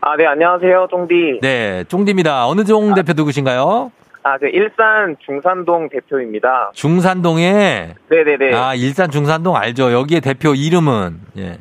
아, 네, 안녕하세요, 쫑디. 네, 쫑디입니다. 어느 종 대표 누구신가요? 아, 그 일산 중산동 대표입니다. 중산동에, 네네네. 아, 일산 중산동 알죠. 여기에 대표 이름은, 예,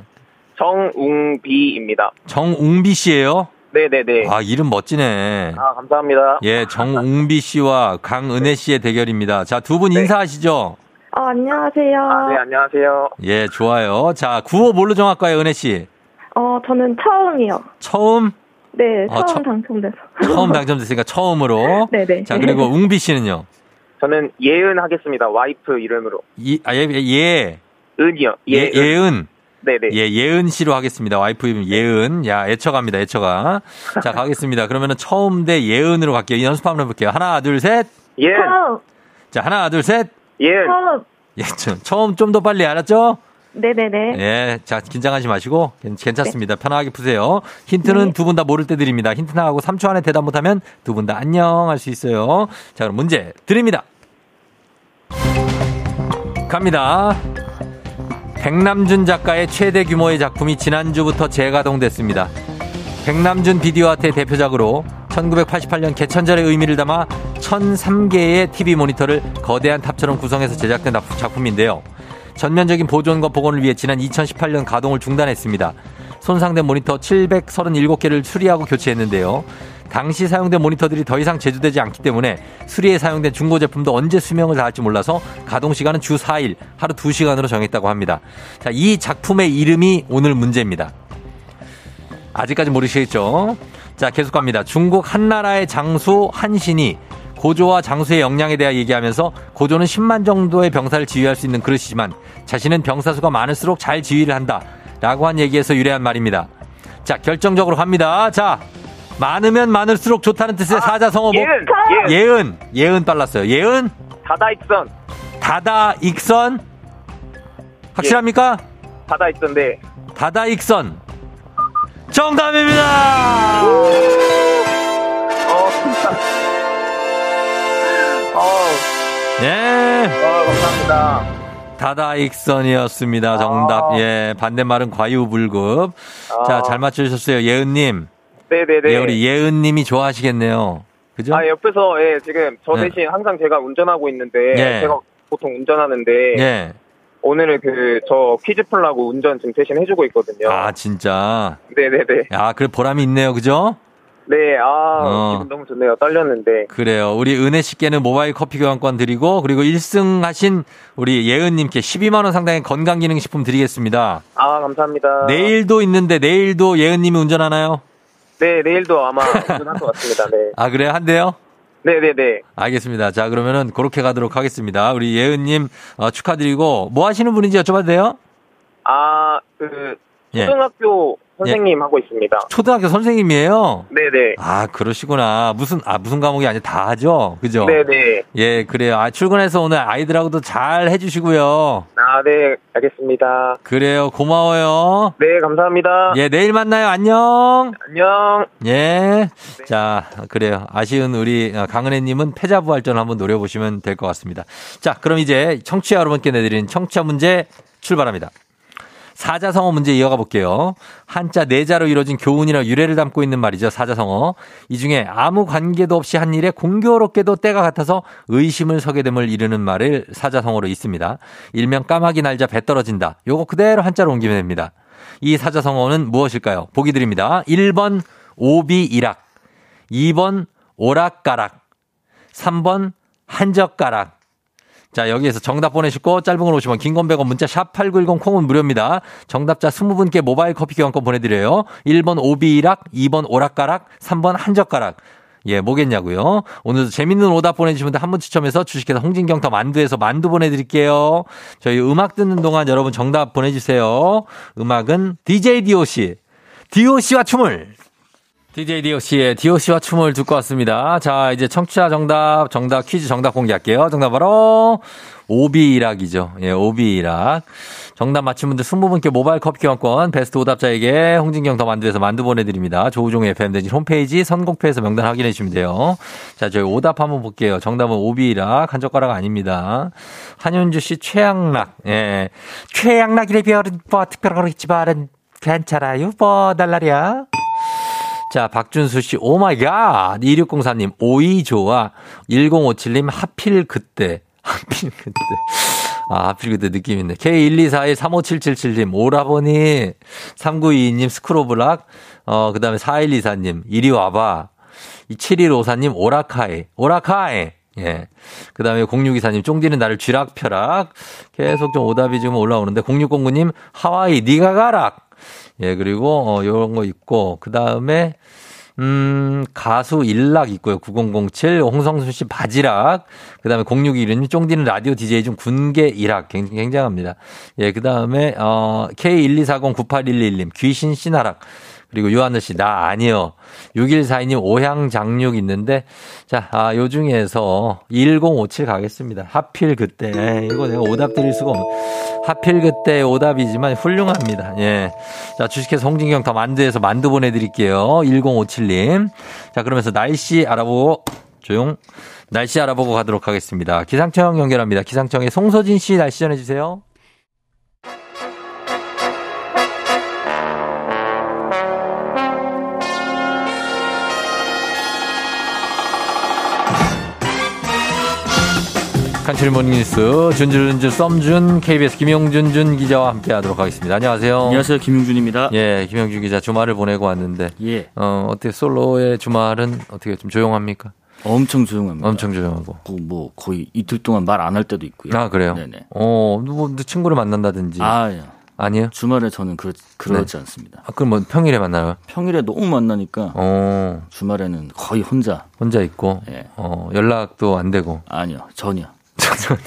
정웅비입니다. 정웅비 씨예요 네네네. 아, 이름 멋지네. 아, 감사합니다. 예, 정웅비 씨와 강은혜 씨의 대결입니다. 자, 두분 네. 인사하시죠? 어, 안녕하세요. 아, 네, 안녕하세요. 예, 좋아요. 자, 구호 뭘로 정할까요, 은혜 씨? 어, 저는 처음이요. 처음? 네, 어, 처음 처- 당첨돼서. 처음 당첨됐으니까 처음으로. 네네. 자, 그리고 웅비 씨는요? 저는 예은 하겠습니다. 와이프 이름으로. 이, 아, 예, 예. 은이요. 예, 예은. 예은. 네네. 예, 예은 씨로 하겠습니다. 와이프 이름 예은. 야, 애처갑니다, 애처가. 자, 가겠습니다. 그러면은 처음 대 예은으로 갈게요. 연습 한번 해볼게요. 하나, 둘, 셋. 처음, 자, 하나, 둘, 셋. 예은. 처음. 예, 좀, 처음 좀 더 빨리 알았죠? 네네네. 예, 자, 긴장하지 마시고, 괜- 괜찮습니다. 편하게 푸세요. 힌트는 네. 두분 다 모를 때 드립니다. 힌트 나가고 3초 안에 대답 못하면 두 분 다 안녕 할 수 있어요. 자, 그럼 문제 드립니다. 갑니다. 백남준 작가의 최대 규모의 작품이 지난주부터 재가동됐습니다. 백남준 비디오 아트의 대표작으로 1988년 개천절의 의미를 담아 1003개의 TV 모니터를 거대한 탑처럼 구성해서 제작된 작품인데요. 전면적인 보존과 복원을 위해 지난 2018년 가동을 중단했습니다. 손상된 모니터 737개를 수리하고 교체했는데요. 당시 사용된 모니터들이 더 이상 제조되지 않기 때문에 수리에 사용된 중고 제품도 언제 수명을 다할지 몰라서 가동 시간은 주 4일, 하루 2시간으로 정했다고 합니다. 자, 이 작품의 이름이 오늘 문제입니다. 아직까지 모르시겠죠? 자, 계속 갑니다. 중국 한나라의 장수 한신이 고조와 장수의 역량에 대해 얘기하면서 고조는 10만 정도의 병사를 지휘할 수 있는 그릇이지만 자신은 병사 수가 많을수록 잘 지휘를 한다. 라고 한 얘기에서 유래한 말입니다. 자, 결정적으로 갑니다. 자, 많으면 많을수록 좋다는 뜻의 사자성어 뭐? 예은. 예은. 예은. 예은 빨랐어요. 예은. 다다익선. 다다익선. 확실합니까? 다다익선데. 다다익선. 정답입니다! 어, 진짜. 어, 감사합니다. 다다익선이었습니다. 정답. 아. 예. 반대말은 과유불급. 아. 자, 잘 맞추셨어요. 예은님. 네네네. 예, 우리 예은님이 좋아하시겠네요. 그죠? 아, 옆에서, 예, 지금 저 네. 대신 항상 제가 운전하고 있는데, 예. 제가 보통 운전하는데, 예. 오늘은 그, 저 퀴즈 풀라고 운전 지금 대신 해주고 있거든요. 아, 진짜. 네네네. 야, 그래, 보람이 있네요. 그죠? 네, 아, 어. 기분 너무 좋네요. 떨렸는데. 그래요. 우리 은혜 씨께는 모바일 커피 교환권 드리고, 그리고 1승 하신 우리 예은님께 12만원 상당의 건강기능식품 드리겠습니다. 아, 감사합니다. 내일도 있는데, 내일도 예은님이 운전하나요? 네, 내일도 아마 운전할 것 같습니다. 네. 아, 그래요? 한대요? 네네네. 알겠습니다. 자, 그러면은 그렇게 가도록 하겠습니다. 우리 예은님 어, 축하드리고 뭐 하시는 분인지 여쭤봐도 돼요? 아, 그, 예. 초등학교 선생님 하고 있습니다. 초등학교 선생님이에요? 네네. 아, 그러시구나. 무슨, 아, 무슨 과목이 아니라 다 하죠? 그죠? 네네. 예, 그래요. 아, 출근해서 오늘 아이들하고도 잘 해주시고요. 아, 네, 알겠습니다. 그래요. 고마워요. 네, 감사합니다. 예, 내일 만나요. 안녕. 안녕. 예. 자, 그래요. 아쉬운 우리 강은혜님은 패자부활전 한번 노려보시면 될 것 같습니다. 자, 그럼 이제 청취자 여러분께 내드린 청취자 문제 출발합니다. 사자성어 문제 이어가 볼게요. 한자 네 자로 이루어진 교훈이나 유래를 담고 있는 말이죠. 사자성어. 이 중에 아무 관계도 없이 한 일에 공교롭게도 때가 같아서 의심을 서게 됨을 이르는 말을 사자성어로 있습니다. 일명 까마귀 날자 배 떨어진다. 요거 그대로 한자로 옮기면 됩니다. 이 사자성어는 무엇일까요? 보기 드립니다. 1번 오비이락, 2번 오락가락, 3번 한적가락, 자, 여기에서 정답 보내시고 짧은 걸 오시면 긴건 100원 문자 샵 8910 콩은 무료입니다. 정답자 20분께 모바일 커피 교환권 보내드려요. 1번 오비락, 2번 오락가락, 3번 한젓가락. 예, 뭐겠냐고요. 오늘도 재밌는 오답 보내주시면 한분 추첨해서 주식회사 홍진경 더 만두에서 만두 보내드릴게요. 저희 음악 듣는 동안 여러분 정답 보내주세요. 음악은 DJ DOC. DOC와 춤을. DJ DOC의 DOC와 춤을 듣고 왔습니다. 자, 이제 청취자 정답, 정답 퀴즈 정답 공개할게요. 정답 바로 오비이락이죠. 예, 오비이락. 정답 맞힌 분들 20분께 모바일 커피 교환권 베스트 오답자에게 홍진경 더 만두에서 만두 보내드립니다. 조우종의 FM대지 홈페이지 선곡표에서 명단 확인해 주시면 돼요. 자, 저희 오답 한번 볼게요. 정답은 오비이락, 한 젓가락 아닙니다. 한윤주 씨 최양락. 예. 최양락이래 별은 뭐 특별하고 있지만은 괜찮아요. 뭐 달라리야. 자, 박준수 씨, 오 마이 갓. 2604님, 오이조와 1057님, 하필 그때. 하필 그때. 아, 하필 그때 느낌 있네. K124-35777님, 오라버니. 3922님, 스크로블락. 어, 그 다음에 4124님, 이리 와봐. 7154님, 오라카이. 오라카이. 예. 그 다음에 0624님, 쫑디는 나를 쥐락펴락. 계속 좀 오답이 좀 올라오는데, 0609님, 하와이, 니가 가락. 예, 그리고, 어, 요런 거 있고, 그 다음에, 음, 가수 일락 있고요. 9007, 홍성수 씨 바지락. 그 다음에 0621님, 쫑디는 라디오 DJ 중 군계 일학. 굉장합니다. 예, 그 다음에, 어, K124098111님, 귀신 씨나락. 그리고 유하늘 씨, 나 아니요. 6142님, 오향 장육 있는데, 자, 아, 요 중에서 1057 가겠습니다. 하필 그때. 예, 이거 내가 오답 드릴 수가 없네. 하필 그때 오답이지만 훌륭합니다. 예. 자, 주식회사 홍진경 더 만두에서 만두 보내드릴게요. 1057님. 자, 그러면서 날씨 알아보고, 조용. 날씨 알아보고 가도록 하겠습니다. 기상청 연결합니다. 기상청의 송소진 씨 날씨 전해주세요. 간추리 모닝뉴스 준준준 썸준 KBS 김용준 준 기자와 함께하도록 하겠습니다. 안녕하세요. 안녕하세요, 김용준입니다. 예, 김용준 기자 주말을 보내고 왔는데, 예, 어 어떻게 솔로의 주말은 어떻게 좀 조용합니까? 엄청 조용합니다. 엄청 조용하고. 그 뭐 거의 이틀 동안 말 안 할 때도 있고요. 아 그래요? 네네. 어, 뭐 친구를 만난다든지. 아, 예. 아니요? 주말에 저는 그러, 그러지 네. 않습니다. 아, 그럼 뭐 평일에 만나요? 평일에 너무 만나니까 어. 주말에는 거의 혼자. 혼자 있고. 예. 어, 연락도 안 되고. 아니요, 전혀.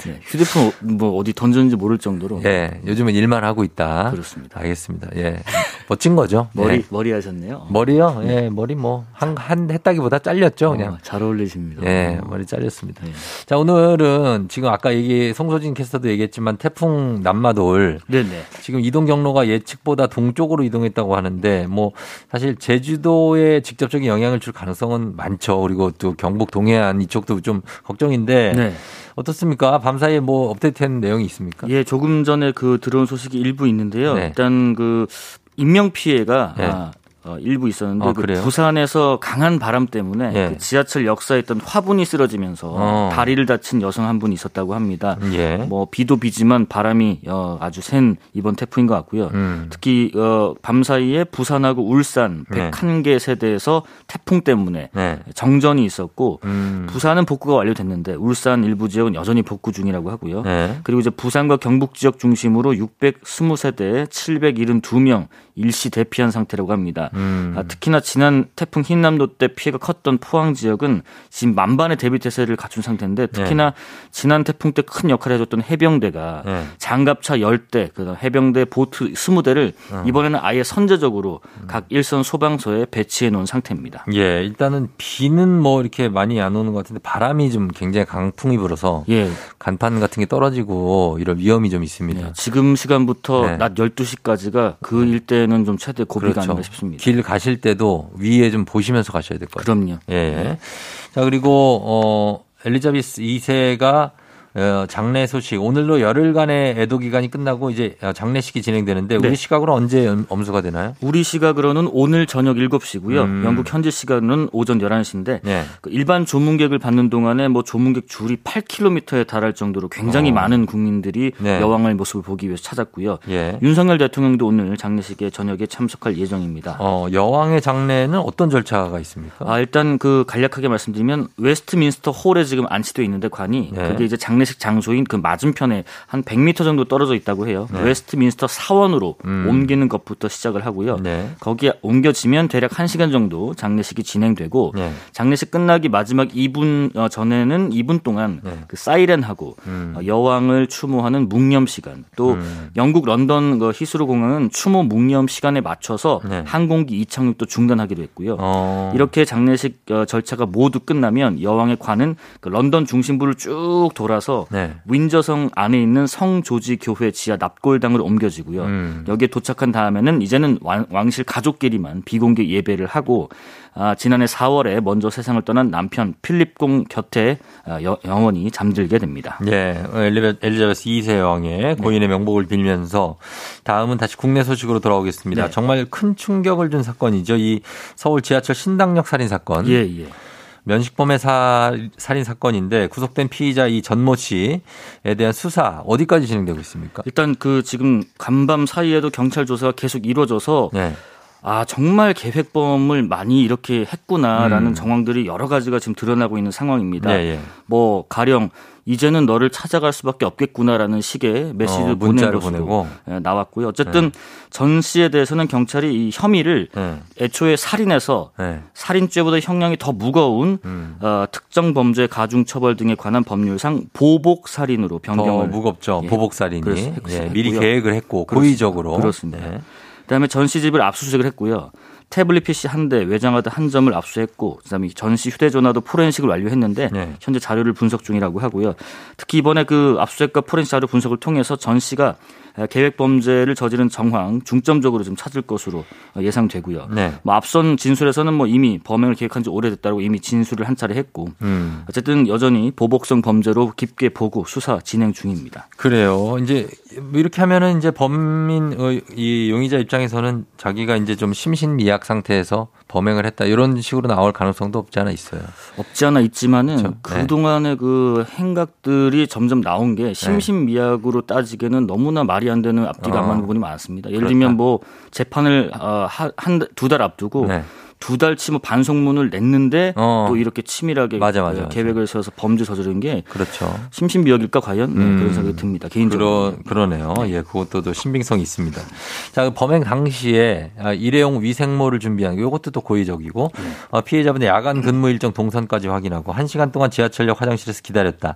네, 휴대폰 뭐 어디 던졌는지 모를 정도로. 예, 요즘은 일만 하고 있다. 그렇습니다. 알겠습니다. 예, 멋진 거죠. 머리 예. 머리 하셨네요. 머리요? 네. 예, 머리 뭐한한 했다기보다 잘렸죠, 그냥. 어, 잘 어울리십니다. 예, 머리 잘렸습니다. 네. 자, 오늘은 지금 아까 얘기 송소진 캐스터도 얘기했지만 태풍 남마돌. 네네. 지금 이동 경로가 예측보다 동쪽으로 이동했다고 하는데 뭐 사실 제주도에 직접적인 영향을 줄 가능성은 많죠. 그리고 또 경북 동해안 이쪽도 좀 걱정인데. 네. 어떻습니까? 밤사이에 뭐 업데이트한 내용이 있습니까? 예, 조금 전에 그 들어온 소식이 일부 있는데요. 네. 일단 그 인명 피해가 네. 아, 어, 일부 있었는데 어, 그 부산에서 강한 바람 때문에 예. 그 지하철 역사에 있던 화분이 쓰러지면서 어. 다리를 다친 여성 한 분이 있었다고 합니다. 예. 뭐 비도 비지만 바람이 어, 아주 센 이번 태풍인 것 같고요. 음. 특히 어, 밤 사이에 부산하고 울산 101개 세대에서 태풍 때문에 네. 정전이 있었고 음. 부산은 복구가 완료됐는데 울산 일부 지역은 여전히 복구 중이라고 하고요. 네. 그리고 이제 부산과 경북 지역 중심으로 620세대 772명 일시 대피한 상태라고 합니다. 음. 아, 특히나 지난 태풍 흰남노 때 피해가 컸던 포항 지역은 지금 만반의 대비 태세를 갖춘 상태인데 특히나 네. 지난 태풍 때 큰 역할을 해줬던 해병대가 네. 장갑차 10대, 그다음 해병대 보트 20대를 어. 이번에는 아예 선제적으로 음. 각 일선 소방서에 배치해 놓은 상태입니다. 예, 일단은 비는 뭐 이렇게 많이 안 오는 것 같은데 바람이 좀 굉장히 강풍이 불어서 예. 간판 같은 게 떨어지고 이런 위험이 좀 있습니다. 예, 지금 시간부터 네. 낮 12시까지가 그 네. 일대 는 좀 최대 고비가 그렇죠. 아닌가 싶습니다. 길 가실 때도 위에 좀 보시면서 가셔야 될 것 같아요. 그럼요. 예. 자, 그리고 어 엘리자베스 2세가 어, 장례 소식 오늘로 열흘간의 애도 기간이 끝나고 이제 장례식이 진행되는데 네. 우리 시각으로 언제 엄수가 되나요? 우리 시각으로는 오늘 저녁 7시고요. 음. 영국 현지 시간은 오전 11시인데 네. 그 일반 조문객을 받는 동안에 뭐 조문객 줄이 8km에 달할 정도로 굉장히 어. 많은 국민들이 네. 여왕의 모습을 보기 위해서 찾았고요. 예. 윤석열 대통령도 오늘 장례식에 저녁에 참석할 예정입니다. 어, 여왕의 장례는 어떤 절차가 있습니까? 아, 일단 그 간략하게 말씀드리면 웨스트민스터 홀에 지금 안치돼 있는데 관이 네. 그게 이제 장례 장례식 장소인 그 맞은편에 한 100m 정도 떨어져 있다고 해요. 네. 웨스트민스터 사원으로 음. 옮기는 것부터 시작을 하고요. 네. 거기에 옮겨지면 대략 1시간 정도 장례식이 진행되고 네. 장례식 끝나기 마지막 2분 어, 전에는 2분 동안 네. 그 사이렌하고 음. 어, 여왕을 추모하는 묵념 시간 또 음. 영국 런던 그 히스로 공항은 추모 묵념 시간에 맞춰서 네. 항공기 이착륙도 중단하기로 했고요. 어. 이렇게 장례식 어, 절차가 모두 끝나면 여왕의 관은 그 런던 중심부를 쭉 돌아서 네. 윈저성 안에 있는 성조지 교회 지하 납골당으로 옮겨지고요. 음. 여기에 도착한 다음에는 이제는 왕, 실 가족끼리만 비공개 예배를 하고 아, 지난해 4월에 먼저 세상을 떠난 남편 필립공 곁에 아, 여, 영원히 잠들게 됩니다. 예, 엘리자베스 2세 여왕의 고인의 네. 명복을 빌면서 다음은 다시 국내 소식으로 돌아오겠습니다. 네. 정말 큰 충격을 준 사건이죠. 이 서울 지하철 신당역 살인 사건. 예, 예. 면식범의 사, 살인 사건인데 구속된 피의자 이 전모 씨에 대한 수사 어디까지 진행되고 있습니까? 일단 그 지금 간밤 사이에도 경찰 조사가 계속 이루어져서 네. 아 정말 계획범을 많이 이렇게 했구나라는 음. 정황들이 여러 가지가 지금 드러나고 있는 상황입니다. 네, 네. 뭐 가령 이제는 너를 찾아갈 수밖에 없겠구나라는 식의 메시지를 어, 보낸 것으로 보내고. 예, 나왔고요. 어쨌든 네. 전 씨에 대해서는 경찰이 이 혐의를 네. 애초에 살인해서 네. 살인죄보다 형량이 더 무거운 음. 어, 특정 범죄 가중 처벌 등에 관한 법률상 보복 살인으로 변경을 무겁죠. 예, 보복 살인이 예, 미리 계획을 했고 고의적으로 그렇습니다. 네. 그다음에 전씨 집을 압수수색을 했고요. 태블릿 PC 한 대, 외장하드 한 점을 압수했고, 그다음에 전시 휴대전화도 포렌식을 완료했는데 네. 현재 자료를 분석 중이라고 하고요. 특히 이번에 그 압수수색과 포렌식 자료 분석을 통해서 전 씨가 계획 범죄를 저지른 정황 중점적으로 좀 찾을 것으로 예상되고요. 네. 뭐 앞선 진술에서는 뭐 이미 범행을 계획한 지 오래됐다고 이미 진술을 한 차례 했고 음. 어쨌든 여전히 보복성 범죄로 깊게 보고 수사 진행 중입니다. 그래요. 이제 이렇게 하면은 이제 범인 어, 이 용의자 입장에서는 자기가 이제 좀 심신미약 상태에서 범행을 했다 이런 식으로 나올 가능성도 없지 않아 있어요. 없지 않아 있지만은 그렇죠. 그 동안의 네. 그 행각들이 점점 나온 게 네. 심신미약으로 따지기에는 너무나 말이 안 되는 앞뒤가 어. 안 맞는 부분이 많습니다. 예를 그렇다. 들면 뭐 재판을 어, 한두 달 앞두고 네. 두 달치 뭐 반성문을 냈는데 어. 또 이렇게 치밀하게 맞아, 맞아, 맞아. 계획을 세워서 범죄 저지른 게 그렇죠. 심신미약일까 과연 네, 음. 그런 생각이 듭니다. 개인적으로 그러, 그러 네요. 예, 그것도 또 신빙성이 있습니다. 자, 그 범행 당시에 아, 일회용 위생모를 준비한 이것도 또 고의적이고 네. 어, 피해자분의 야간 근무 일정 동선까지 확인하고 한 시간 동안 지하철역 화장실에서 기다렸다.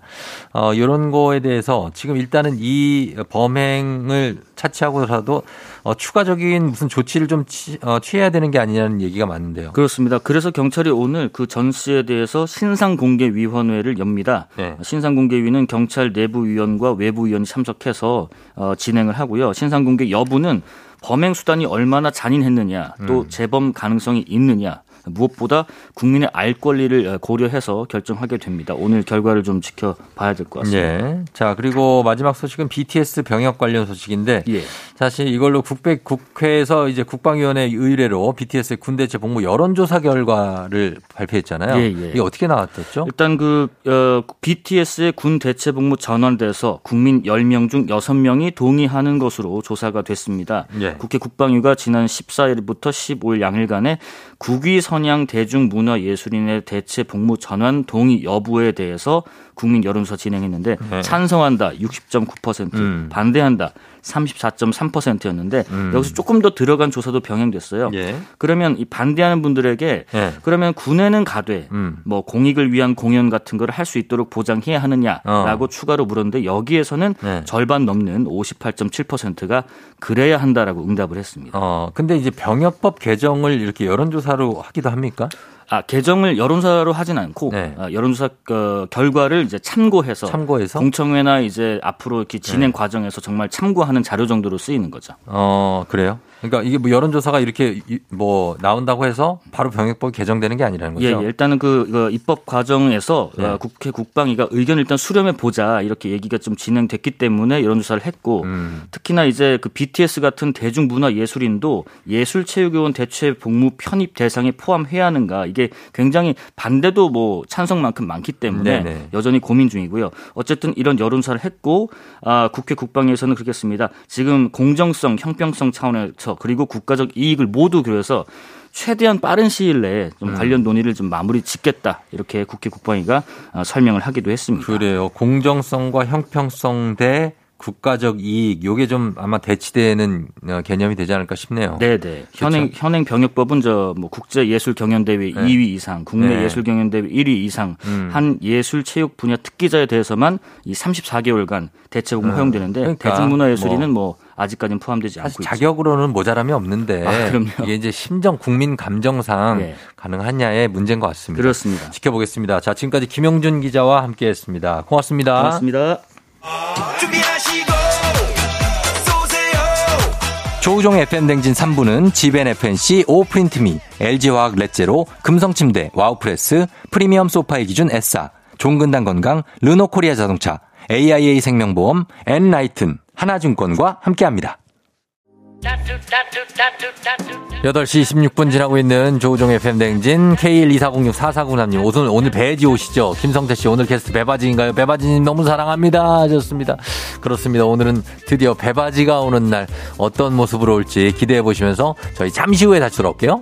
어, 이런 거에 대해서 지금 일단은 이 범행을 차치하고서라도 어, 추가적인 무슨 조치를 좀 취, 어, 취해야 되는 게 아니냐는 얘기가 많은데요. 그렇습니다. 그래서 경찰이 오늘 그 전 씨에 대해서 신상공개위원회를 엽니다. 네. 신상공개위는 경찰 내부위원과 외부위원이 참석해서 어, 진행을 하고요. 신상공개 여부는 범행 수단이 얼마나 잔인했느냐, 또 음. 재범 가능성이 있느냐, 무엇보다 국민의 알 권리를 고려해서 결정하게 됩니다. 오늘 결과를 좀 지켜봐야 될 것 같습니다. 예. 자 그리고 마지막 소식은 BTS 병역 관련 소식인데 예. 사실 이걸로 국회 국회에서 이제 국방위원회 의뢰로 BTS의 군대체 복무 여론조사 결과를 발표했잖아요. 예, 예. 이게 어떻게 나왔었죠? 일단 그 어, BTS의 군 대체 복무 전환돼서 국민 10명 중 6명이 동의하는 것으로 조사가 됐습니다. 예. 국회 국방위가 지난 14일부터 15일 양일간에 국위 선양 대중문화예술인의 대체 복무 전환 동의 여부에 대해서 국민 여론조사 진행했는데 네. 찬성한다 60.9%, 음. 반대한다 34.3%였는데 음. 여기서 조금 더 들어간 조사도 병행됐어요. 예. 그러면 이 반대하는 분들에게 예. 그러면 군에는 가되 음. 뭐 공익을 위한 공연 같은 걸 할 수 있도록 보장해야 하느냐라고 어. 추가로 물었는데 여기에서는 네. 절반 넘는 58.7%가 그래야 한다라고 응답을 했습니다. 어, 근데 이제 병역법 개정을 이렇게 여론조사로 하기도 합니까? 아, 개정을 여론조사로 하진 않고 네. 아, 여론조사 어, 결과를 이제 참고해서, 참고해서 공청회나 이제 앞으로 이렇게 진행 네. 과정에서 정말 참고하는 자료 정도로 쓰이는 거죠. 어, 그래요? 그러니까 이게 뭐 여론조사가 이렇게 뭐 나온다고 해서 바로 병역법이 개정되는 게 아니라는 거죠. 예, 예. 일단은 그, 그 입법 과정에서 네. 어, 국회 국방위가 의견을 일단 수렴해 보자 이렇게 얘기가 좀 진행됐기 때문에 여론조사를 했고 음. 특히나 이제 그 BTS 같은 대중문화 예술인도 예술체육요원 대체 복무 편입 대상에 포함해야 하는가 이게 굉장히 반대도 뭐 찬성만큼 많기 때문에 네네. 여전히 고민 중이고요. 어쨌든 이런 여론조사를 했고 아, 국회 국방위에서는 그렇겠습니다. 지금 공정성, 형평성 차원에서 서 그리고 국가적 이익을 모두 그려서 최대한 빠른 시일 내에 좀 음. 관련 논의를 좀 마무리 짓겠다 이렇게 국회 국방위가 어, 설명을 하기도 했습니다. 그래요. 공정성과 형평성 대 국가적 이익 요게 좀 아마 대치되는 어, 개념이 되지 않을까 싶네요. 네, 네. 현행 그렇죠? 현행 병역법은 저 뭐 국제 예술 경연 대회 네. 2위 이상, 국내 네. 예술 경연 대회 1위 이상 음. 한 예술 체육 분야 특기자에 대해서만 이 34개월간 대체 복무 음. 허용되는데 그러니까 대중문화 예술인은 뭐, 뭐 아직까지는 포함되지 않고. 자격으로는 모자람이 없는데 아, 이게 이제 심정 국민 감정상 네. 가능하냐의 문제인 것 같습니다. 그렇습니다. 지켜보겠습니다. 자, 지금까지 김영준 기자와 함께했습니다. 고맙습니다. 고맙습니다. 조우종의 FM대행진 3부는 지벤 FNC, 오프린트미, LG화학 렛제로, 금성침대, 와우프레스, 프리미엄 소파의 기준 S사, 종근당 건강, 르노코리아 자동차, AIA 생명보험, 엔라이튼, 하나증권과 함께합니다. 8시 26분 지나고 있는 조우종의 팬댕진 K124064493님 오늘, 오늘 배지 오시죠 김성태 씨 오늘 게스트 배바지인가요? 배바지님 너무 사랑합니다 하셨습니다. 그렇습니다. 오늘은 드디어 배바지가 오는 날 어떤 모습으로 올지 기대해 보시면서 저희 잠시 후에 다시 돌아올게요.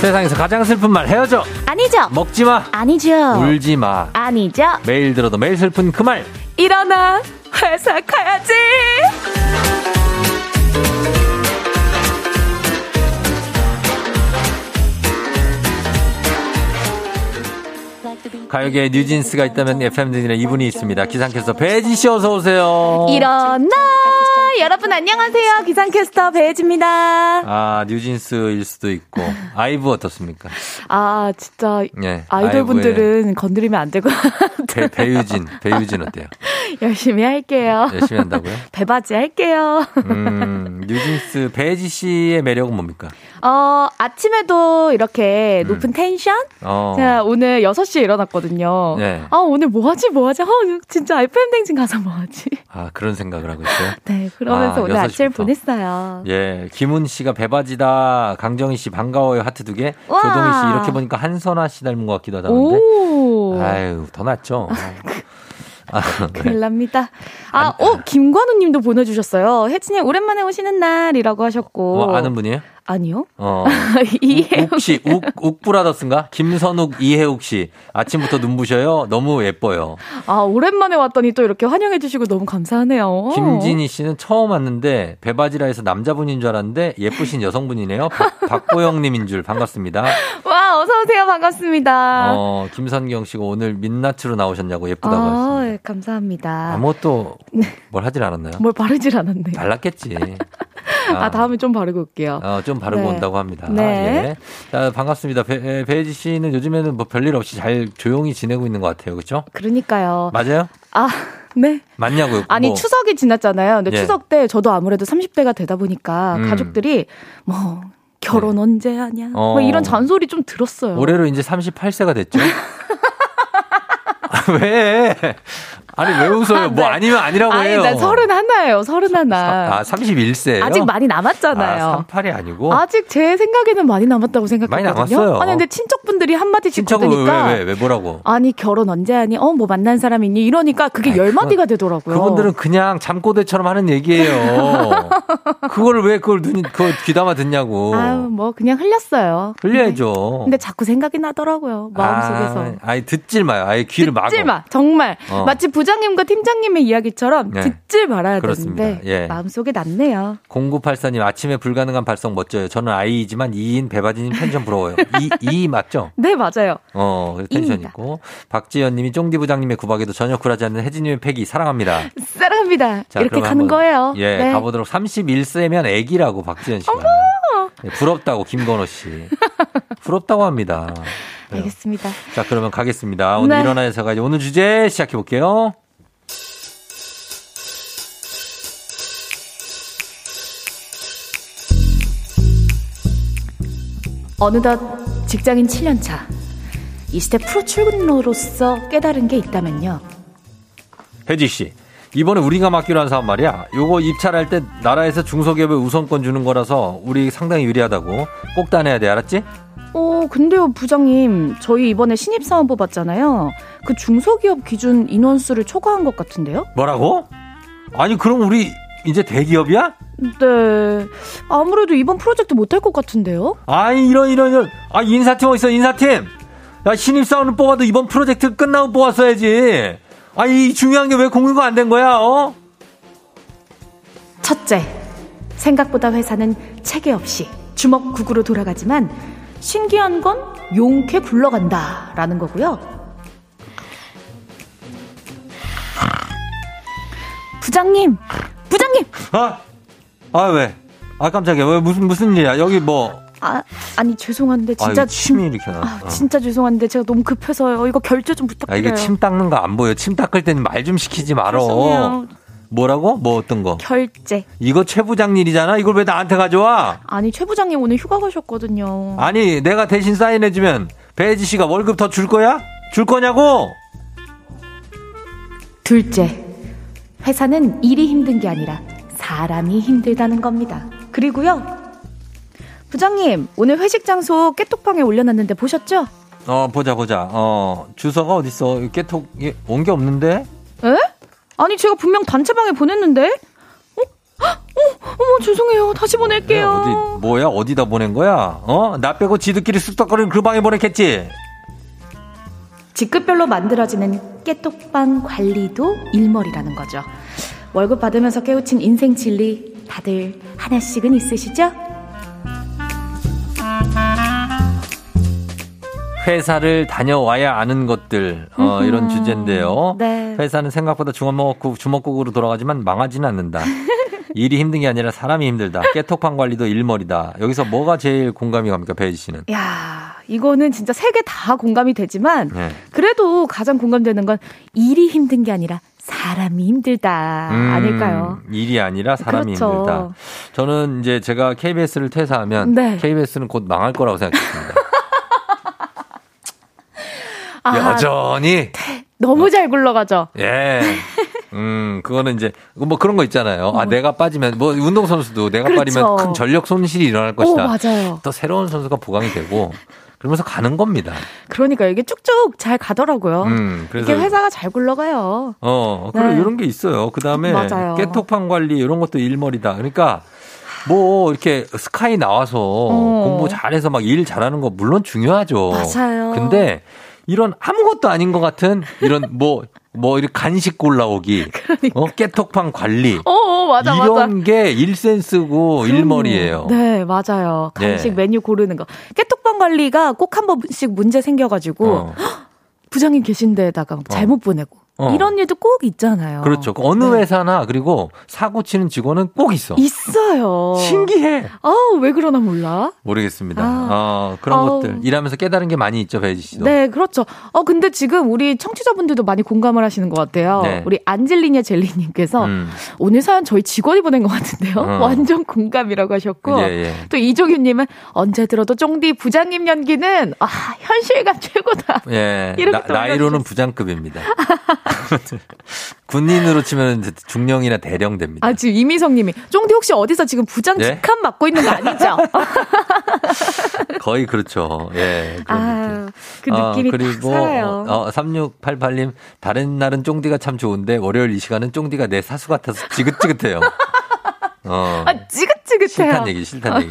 세상에서 가장 슬픈 말 헤어져. 아니죠. 먹지 마. 아니죠. 울지 마. 아니죠. 매일 들어도 매일 슬픈 그 말. 일어나. 회사 가야지. 가요계에 뉴진스가 있다면 FM등진에 이분이 있습니다. 기상캐스터 배지 씨 어서 오세요. 일어나 여러분 안녕하세요. 기상캐스터 배지입니다. 아 뉴진스일 수도 있고 아이브 어떻습니까? 아 진짜 네, 아이돌 분들은 건드리면 안 되고 배, 배유진 배유진 어때요? 열심히 할게요. 열심히 한다고요? 배바지 할게요. 음, 뉴진스 배혜지 씨의 매력은 뭡니까? 어, 아침에도 이렇게 음. 높은 텐션? 어. 제가 오늘 6시에 일어났거든요. 네. 아, 오늘 뭐 하지, 뭐 하지? 어, 진짜 FM대행진 가서 뭐 하지? 아, 그런 생각을 하고 있어요? 네, 그러면서 아, 오늘 아침을 보냈어요. 예, 김훈 씨가 배바지다. 강정희 씨 반가워요. 하트 두 개. 조동희 씨 이렇게 보니까 한선아 씨 닮은 것 같기도 하다는데. 아유, 더 낫죠. 아, 큰일 납니다. 아, 어, 김관우 님도 보내주셨어요. 혜진이 오랜만에 오시는 날이라고 하셨고. 어, 아는 분이에요? 아니요. 어. 이해욱 씨, 욱, 욱브라더스인가? 김선욱, 이해욱 씨. 아침부터 눈부셔요. 너무 예뻐요. 아, 오랜만에 왔더니 또 이렇게 환영해주시고 너무 감사하네요. 김진희 씨는 처음 왔는데 배바지라 해서 남자분인 줄 알았는데 예쁘신 여성분이네요. 박보영님인 줄 반갑습니다. 와, 어서오세요. 반갑습니다. 어, 김선경 씨가 오늘 민낯으로 나오셨냐고 예쁘다고 아, 하셨습니다. 예, 감사합니다. 아무것도 뭘 하질 않았나요? 뭘 바르질 않았네요. 발랐겠지. 아, 아, 다음에 좀 바르고 올게요. 어, 좀 바르고 네. 온다고 합니다. 네. 예. 자, 반갑습니다. 배, 배지 씨는 요즘에는 뭐 별일 없이 잘 조용히 지내고 있는 것 같아요. 그렇죠? 그러니까요. 맞아요? 아, 네. 맞냐고요? 아니, 뭐. 추석이 지났잖아요. 근데 예. 추석 때 저도 아무래도 30대가 되다 보니까 음. 가족들이 뭐 결혼 네. 언제 하냐. 뭐 어. 뭐 이런 잔소리 좀 들었어요. 올해로 이제 38세가 됐죠. 왜? 아니 왜 웃어요? 뭐 네. 아니면 아니라고 아니, 해요. 난 서른 하나예요. 서른 하나. 아 31세예요? 아직 많이 남았잖아요. 아, 38이 아니고. 아직 제 생각에는 많이 남았다고 생각했거든요. 많이 남았어요. 아니 근데 친척분들이 한 마디씩 거드니까 왜, 왜, 왜 뭐라고? 아니 결혼 언제 하니? 어 뭐 만난 사람 있니? 이러니까 그게 열 마디가 되더라고요. 그분들은 그냥 잠꼬대처럼 하는 얘기예요. 그걸 왜 그걸 눈이 그 귀담아 듣냐고. 아유 뭐 그냥 흘렸어요. 흘려야죠. 근데, 근데 자꾸 생각이 나더라고요. 마음속에서. 아, 아니 듣질 마요. 아예 귀를 막고. 듣질 마. 정말 어. 마치 부 장님과 팀장님의 이야기처럼 네. 듣질 말아야 그렇습니다. 되는데 예. 마음속에 남네요. 0984님 아침에 불가능한 발성 멋져요. 저는 아이이지만 2인 배바지님 펜션 부러워요. 이, 이 맞죠? 네 맞아요. 어 텐션 있고 박지연님이 쫑디 부장님의 구박에도 전혀 굴하지 않는 혜진님의 패기 사랑합니다. 사랑합니다. 자, 이렇게 가는 한번, 거예요. 예 네. 가보도록 31세면 애기라고 박지연 씨가. 네, 부럽다고 김건호 씨. 부럽다고 합니다. 알겠습니다. 자, 그러면 가겠습니다. 오늘 네. 일어나서 가지 오늘 주제 시작해 볼게요. 어느덧 직장인 7년차. 이 시대 프로 출근로로서 깨달은 게 있다면요. 혜지 씨, 이번에 우리가 맡기로 한 사업 말이야. 요거 입찰할 때 나라에서 중소기업에 우선권 주는 거라서 우리 상당히 유리하다고 꼭 따내야 돼, 알았지? 어, 근데요, 부장님. 저희 이번에 신입사원 뽑았잖아요. 그 중소기업 기준 인원수를 초과한 것 같은데요? 뭐라고? 아니, 그럼 우리 이제 대기업이야? 네. 아무래도 이번 프로젝트 못할 것 같은데요? 아이, 이런, 이런, 이런. 아, 인사팀 어딨어, 인사팀? 야, 신입사원을 뽑아도 이번 프로젝트 끝나고 뽑았어야지. 아, 이 중요한 게 왜 공유가 안 된 거야, 어? 첫째. 생각보다 회사는 체계 없이 주먹국으로 돌아가지만 신기한 건 용케 굴러간다. 라는 거고요. 부장님! 부장님! 아! 아, 왜? 아, 깜짝이야. 왜, 무슨, 무슨 일이야? 여기 뭐. 아, 아니, 죄송한데, 진짜. 아, 침이 이렇게 나. 아, 어. 진짜 죄송한데, 제가 너무 급해서요. 이거 결제 좀 부탁드려요. 아, 이게 침 닦는 거 안 보여. 침 닦을 때는 말 좀 시키지 말어. 죄송해요. 뭐라고? 뭐 어떤 거? 결제. 이거 최 부장 일이잖아. 이걸 왜 나한테 가져와? 아니 최 부장님 오늘 휴가 가셨거든요. 아니 내가 대신 사인해주면 배지 씨가 월급 더 줄 거야? 줄 거냐고? 둘째, 회사는 일이 힘든 게 아니라 사람이 힘들다는 겁니다. 그리고요. 부장님, 오늘 회식 장소 깨톡방에 올려놨는데 보셨죠? 어, 보자, 보자. 어, 주소가 어딨어? 깨톡, 온 게 없는데? 에? 아니, 제가 분명 단체방에 보냈는데? 어? 어, 어머, 죄송해요. 다시 보낼게요. 어디, 뭐야? 어디다 보낸 거야? 어? 나 빼고 지들끼리 쑥덕거리는 그 방에 보냈겠지? 직급별로 만들어지는 깨톡방 관리도 일머리라는 거죠. 월급 받으면서 깨우친 인생 진리 다들 하나씩은 있으시죠? 회사를 다녀와야 아는 것들 어, 이런 주제인데요. 네. 회사는 생각보다 주먹국 주먹국으로 돌아가지만 망하지는 않는다. 일이 힘든 게 아니라 사람이 힘들다. 깨톡방 관리도 일머리다. 여기서 뭐가 제일 공감이 갑니까, 배지 씨는? 야, 이거는 진짜 세 개 다 공감이 되지만 네. 그래도 가장 공감되는 건 일이 힘든 게 아니라 사람이 힘들다 음, 아닐까요? 일이 아니라 사람이 그렇죠. 힘들다. 저는 이제 제가 KBS를 퇴사하면 네. KBS는 곧 망할 거라고 생각했습니다. 아, 여전히 태, 너무 잘 굴러가죠. 예. 음, 그거는 이제 뭐 그런 거 있잖아요. 아, 어. 내가 빠지면 뭐 운동 선수도 내가 그렇죠. 빠지면 큰 전력 손실이 일어날 것이다. 오, 맞아요. 또 새로운 선수가 보강이 되고 그러면서 가는 겁니다. 그러니까 이게 쭉쭉 잘 가더라고요. 음, 그래서 이게 회사가 잘 굴러가요. 어, 그래 네. 이런 게 있어요. 그 다음에 맞아요. 깨톡판 관리 이런 것도 일머리다. 그러니까 뭐 이렇게 스카이 나와서 어. 공부 잘해서 막 일 잘하는 거 물론 중요하죠. 맞아요. 근데 이런 아무것도 아닌 것 같은 이런 뭐, 뭐, 이렇게 간식 골라오기. 그러니까. 어, 깨톡판 관리. 어, 어 맞아, 이런 맞아. 게 일센스고 그럼요. 일머리예요. 네, 맞아요. 간식 네. 메뉴 고르는 거. 깨톡판 관리가 꼭 한 번씩 문제 생겨가지고, 어. 부장님 계신 데다가 잘못 보내고. 어. 이런 일도 꼭 있잖아요. 그렇죠. 어느 네. 회사나 그리고 사고 치는 직원은 꼭 있어. 있어요. 신기해. 아, 왜 그러나 몰라? 모르겠습니다. 아. 어, 그런 아. 것들 일하면서 깨달은 게 많이 있죠, 배지 씨도. 네, 그렇죠. 어, 근데 지금 우리 청취자분들도 많이 공감을 하시는 것 같아요. 네. 우리 안젤리냐 젤리님께서 음. 오늘 사연 저희 직원이 보낸 것 같은데요. 어. 완전 공감이라고 하셨고 예, 예. 또 이종윤님은 언제 들어도 쫑디 부장님 연기는 아 현실감 최고다. 예, 나, 나이로는 부장급입니다. 군인으로 치면 중령이나 대령 됩니다. 아, 지금 이미성 님이. 쫑디 혹시 어디서 지금 부장 예? 직함 맡고 있는 거 아니죠? 거의 그렇죠. 예. 아, 그 느낌이 어, 그리고 살아요. 어, 3688님, 다른 날은 쫑디가 참 좋은데 월요일 이 시간은 쫑디가 내 사수 같아서 지긋지긋해요. 어. 아, 찌긋찌긋해요. 싫단 얘기, 싫단 얘기.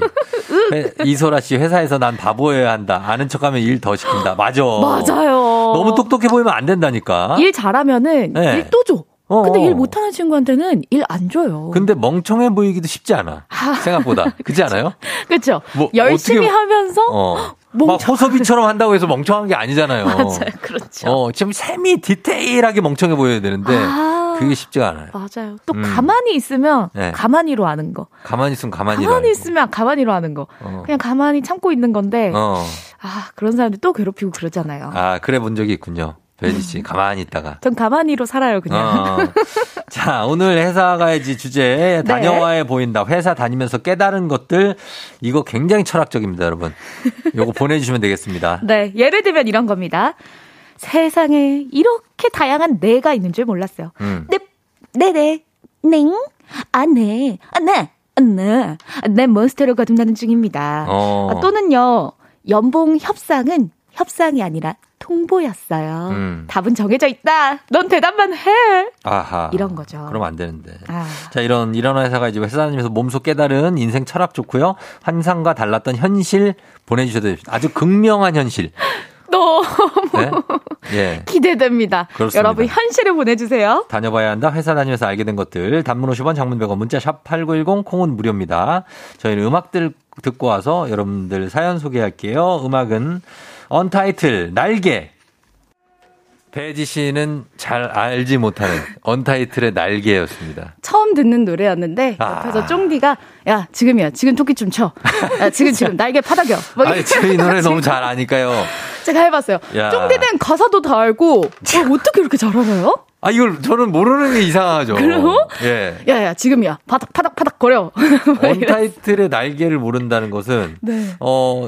회, 이소라 씨, 회사에서 난 바보여야 한다. 아는 척 하면 일 더 시킨다. 맞아. 맞아요. 너무 똑똑해 보이면 안 된다니까. 일 잘하면은 네. 일또 줘. 어, 근데 일 어. 못하는 친구한테는 일 안 줘요. 근데 멍청해 보이기도 쉽지 않아. 생각보다. 그렇지 않아요? 그렇죠. 뭐, 열심히 어떻게, 하면서 어. 막 호섭이처럼 한다고 해서 멍청한 게 아니잖아요. 맞아요. 그렇죠. 어, 지금 세미 디테일하게 멍청해 보여야 되는데 아, 그게 쉽지가 않아요. 맞아요. 또 음. 가만히 있으면 네. 가만히로 하는 거. 가만히 있으면 가만히로 가만히 있으면 가만히로 하는 거. 어. 그냥 가만히 참고 있는 건데 어. 아, 그런 사람들 또 괴롭히고 그러잖아요. 아, 그래 본 적이 있군요. 배지 씨 가만히 있다가. 전 가만히로 살아요 그냥. 어. 자 오늘 회사 가야지 주제 네. 다녀와야 네. 보인다. 회사 다니면서 깨달은 것들 이거 굉장히 철학적입니다 여러분. 요거 보내주시면 되겠습니다. 네 예를 들면 이런 겁니다. 세상에 이렇게 다양한 내가 있는 줄 몰랐어요. 음. 네, 네네, 넹, 아, 네, 아, 네, 아, 네, 네, 몬스터를 거듭나는 중입니다. 어. 아, 또는요, 연봉 협상은 협상이 아니라 통보였어요. 음. 답은 정해져 있다. 넌 대답만 해. 아하. 이런 거죠. 그럼 안 되는데. 아. 자, 이런 이런 회사가 이제 회사 다니면서 몸소 깨달은 인생 철학 좋고요. 환상과 달랐던 현실 보내주셔도 됩니다. 아주 극명한 현실. 너무 네? 예. 기대됩니다. 그렇습니다. 여러분 현실을 보내주세요. 다녀봐야 한다. 회사 다니면서 알게 된 것들. 단문 50원, 장문 100원, 문자 샵 8910, 콩은 무료입니다. 저희는 음악들 듣고 와서 여러분들 사연 소개할게요. 음악은 언타이틀 날개. 배지 씨는 잘 알지 못하는 언타이틀의 날개였습니다. 처음 듣는 노래였는데 아. 옆에서 쫑디가 야 지금이야 지금 토끼 춤 춰. 야 지금 지금 날개 파닥여. 뭐 아니 저희 노래 너무 잘 아니까요. 제가 해봤어요. 쫑디는 가사도 다 알고 어떻게 이렇게 잘 알아요? 아, 이걸 저는 모르는 게 이상하죠. 그리고? 예. 야, 야, 지금이야. 파닥, 파닥, 파닥 거려. 원타이틀의 날개를 모른다는 것은, 네. 어,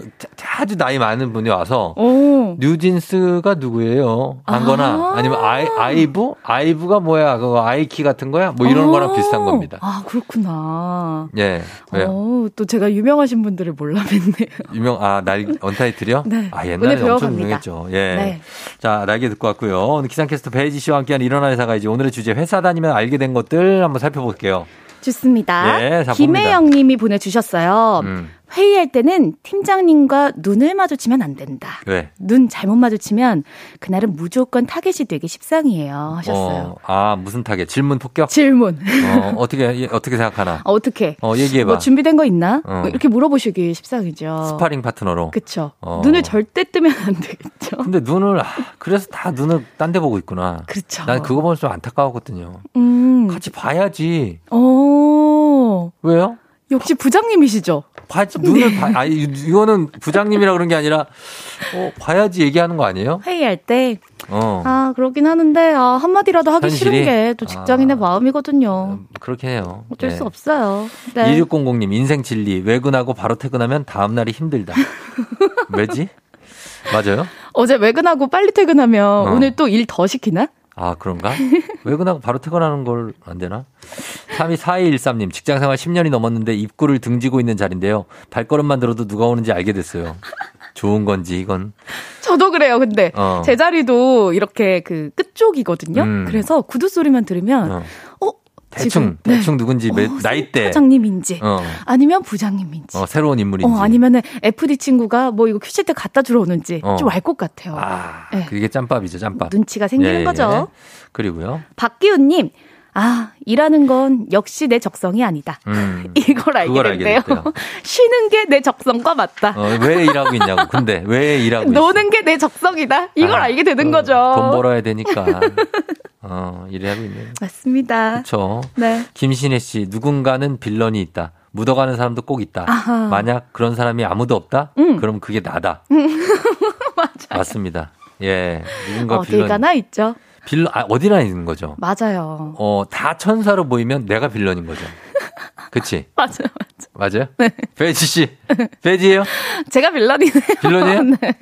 아주 나이 많은 분이 와서, 오. 뉴진스가 누구예요? 안거나, 아. 니면 아이, 아이브? 아이브가 뭐야? 그거 아이키 같은 거야? 뭐 이런 아. 거랑 비슷한 겁니다. 아, 그렇구나. 예. 왜요? 어, 또 제가 유명하신 분들을 몰라 뵀네요. 유명, 아, 날, 원타이틀이요? 네. 아, 옛날에 엄청 유명했죠. 예. 네. 자, 날개 듣고 왔고요. 오늘 기상캐스터 배혜지 씨와 함께한 일어나 회사가 이제 오늘의 주제 회사 다니면 알게 된 것들 한번 살펴볼게요. 좋습니다. 예, 김혜영 님이 보내주셨어요. 음. 회의할 때는 팀장님과 눈을 마주치면 안 된다. 왜? 눈 잘못 마주치면 그날은 무조건 타겟이 되기 십상이에요. 하셨어요. 어, 아 무슨 타겟? 질문 폭격? 질문. 어, 어떻게 어떻게 생각하나? 어, 떻게 어, 얘기해봐. 뭐 준비된 거 있나? 어. 뭐 이렇게 물어보시기 십상이죠. 스파링 파트너로. 그쵸. 어. 눈을 절대 뜨면 안 되겠죠. 근데 눈을 아, 그래서 다 눈을 딴 데 보고 있구나. 그렇죠. 난 그거 보면 좀 안타까웠거든요. 음. 같이 봐야지. 어. 왜요? 역시 부장님이시죠? 봐, 눈을 봐, 아, 이거는 부장님이라 그런 게 아니라, 어, 봐야지 얘기하는 거 아니에요? 회의할 때. 어. 아, 그러긴 하는데, 아, 한마디라도 하기 현실이? 싫은 게 또 직장인의 아, 마음이거든요. 음, 그렇게 해요. 어쩔 네. 수 없어요. 네. 2600님, 인생 진리. 외근하고 바로 퇴근하면 다음날이 힘들다. 왜지? 맞아요? 어제 외근하고 빨리 퇴근하면 어. 오늘 또 일 더 시키나? 아, 그런가? 외근하고 바로 퇴근하는 걸 안 되나? 324213님, 직장 생활 10년이 넘었는데 입구를 등지고 있는 자리인데요. 발걸음만 들어도 누가 오는지 알게 됐어요. 좋은 건지, 이건. 저도 그래요, 근데. 어. 제 자리도 이렇게 그 끝쪽이거든요. 음. 그래서 구두 소리만 들으면, 어, 어 대충 지금, 대충 네. 누군지 어, 나이대 사장님인지 어. 아니면 부장님인지 어, 새로운 인물인지 어, 아니면은 FD 친구가 뭐 이거 퀴즈 때 갖다 주러 오는지 어. 좀알 것 같아요. 아, 네. 그게 짬밥이죠, 짬밥. 눈치가 생기는 예, 예. 거죠. 그리고요. 박기훈님 아, 일하는 건 역시 내 적성이 아니다. 음, 이걸 알게 됐대요. 쉬는 게 내 적성과 맞다. 어, 왜 일하고 있냐고. 근데 왜 일하고 노는 게 내 적성이다. 이걸 아, 알게 되는 어, 거죠. 돈 벌어야 되니까. 어, 어, 일하고 있네요. 맞습니다. 그렇죠. 네. 김신혜 씨, 누군가는 빌런이 있다. 묻어가는 사람도 꼭 있다. 아하. 만약 그런 사람이 아무도 없다? 음. 그럼 그게 나다. 맞습니다. 예. 누군가 어딜 빌런. 가나 있죠. 빌런, 아, 어디나 있는 거죠. 맞아요. 어, 다 천사로 보이면 내가 빌런인 거죠. 그치? 맞아요. 맞아요? 네. 베지 씨. 베지예요 제가 빌런이네요. 빌런이에요? 네.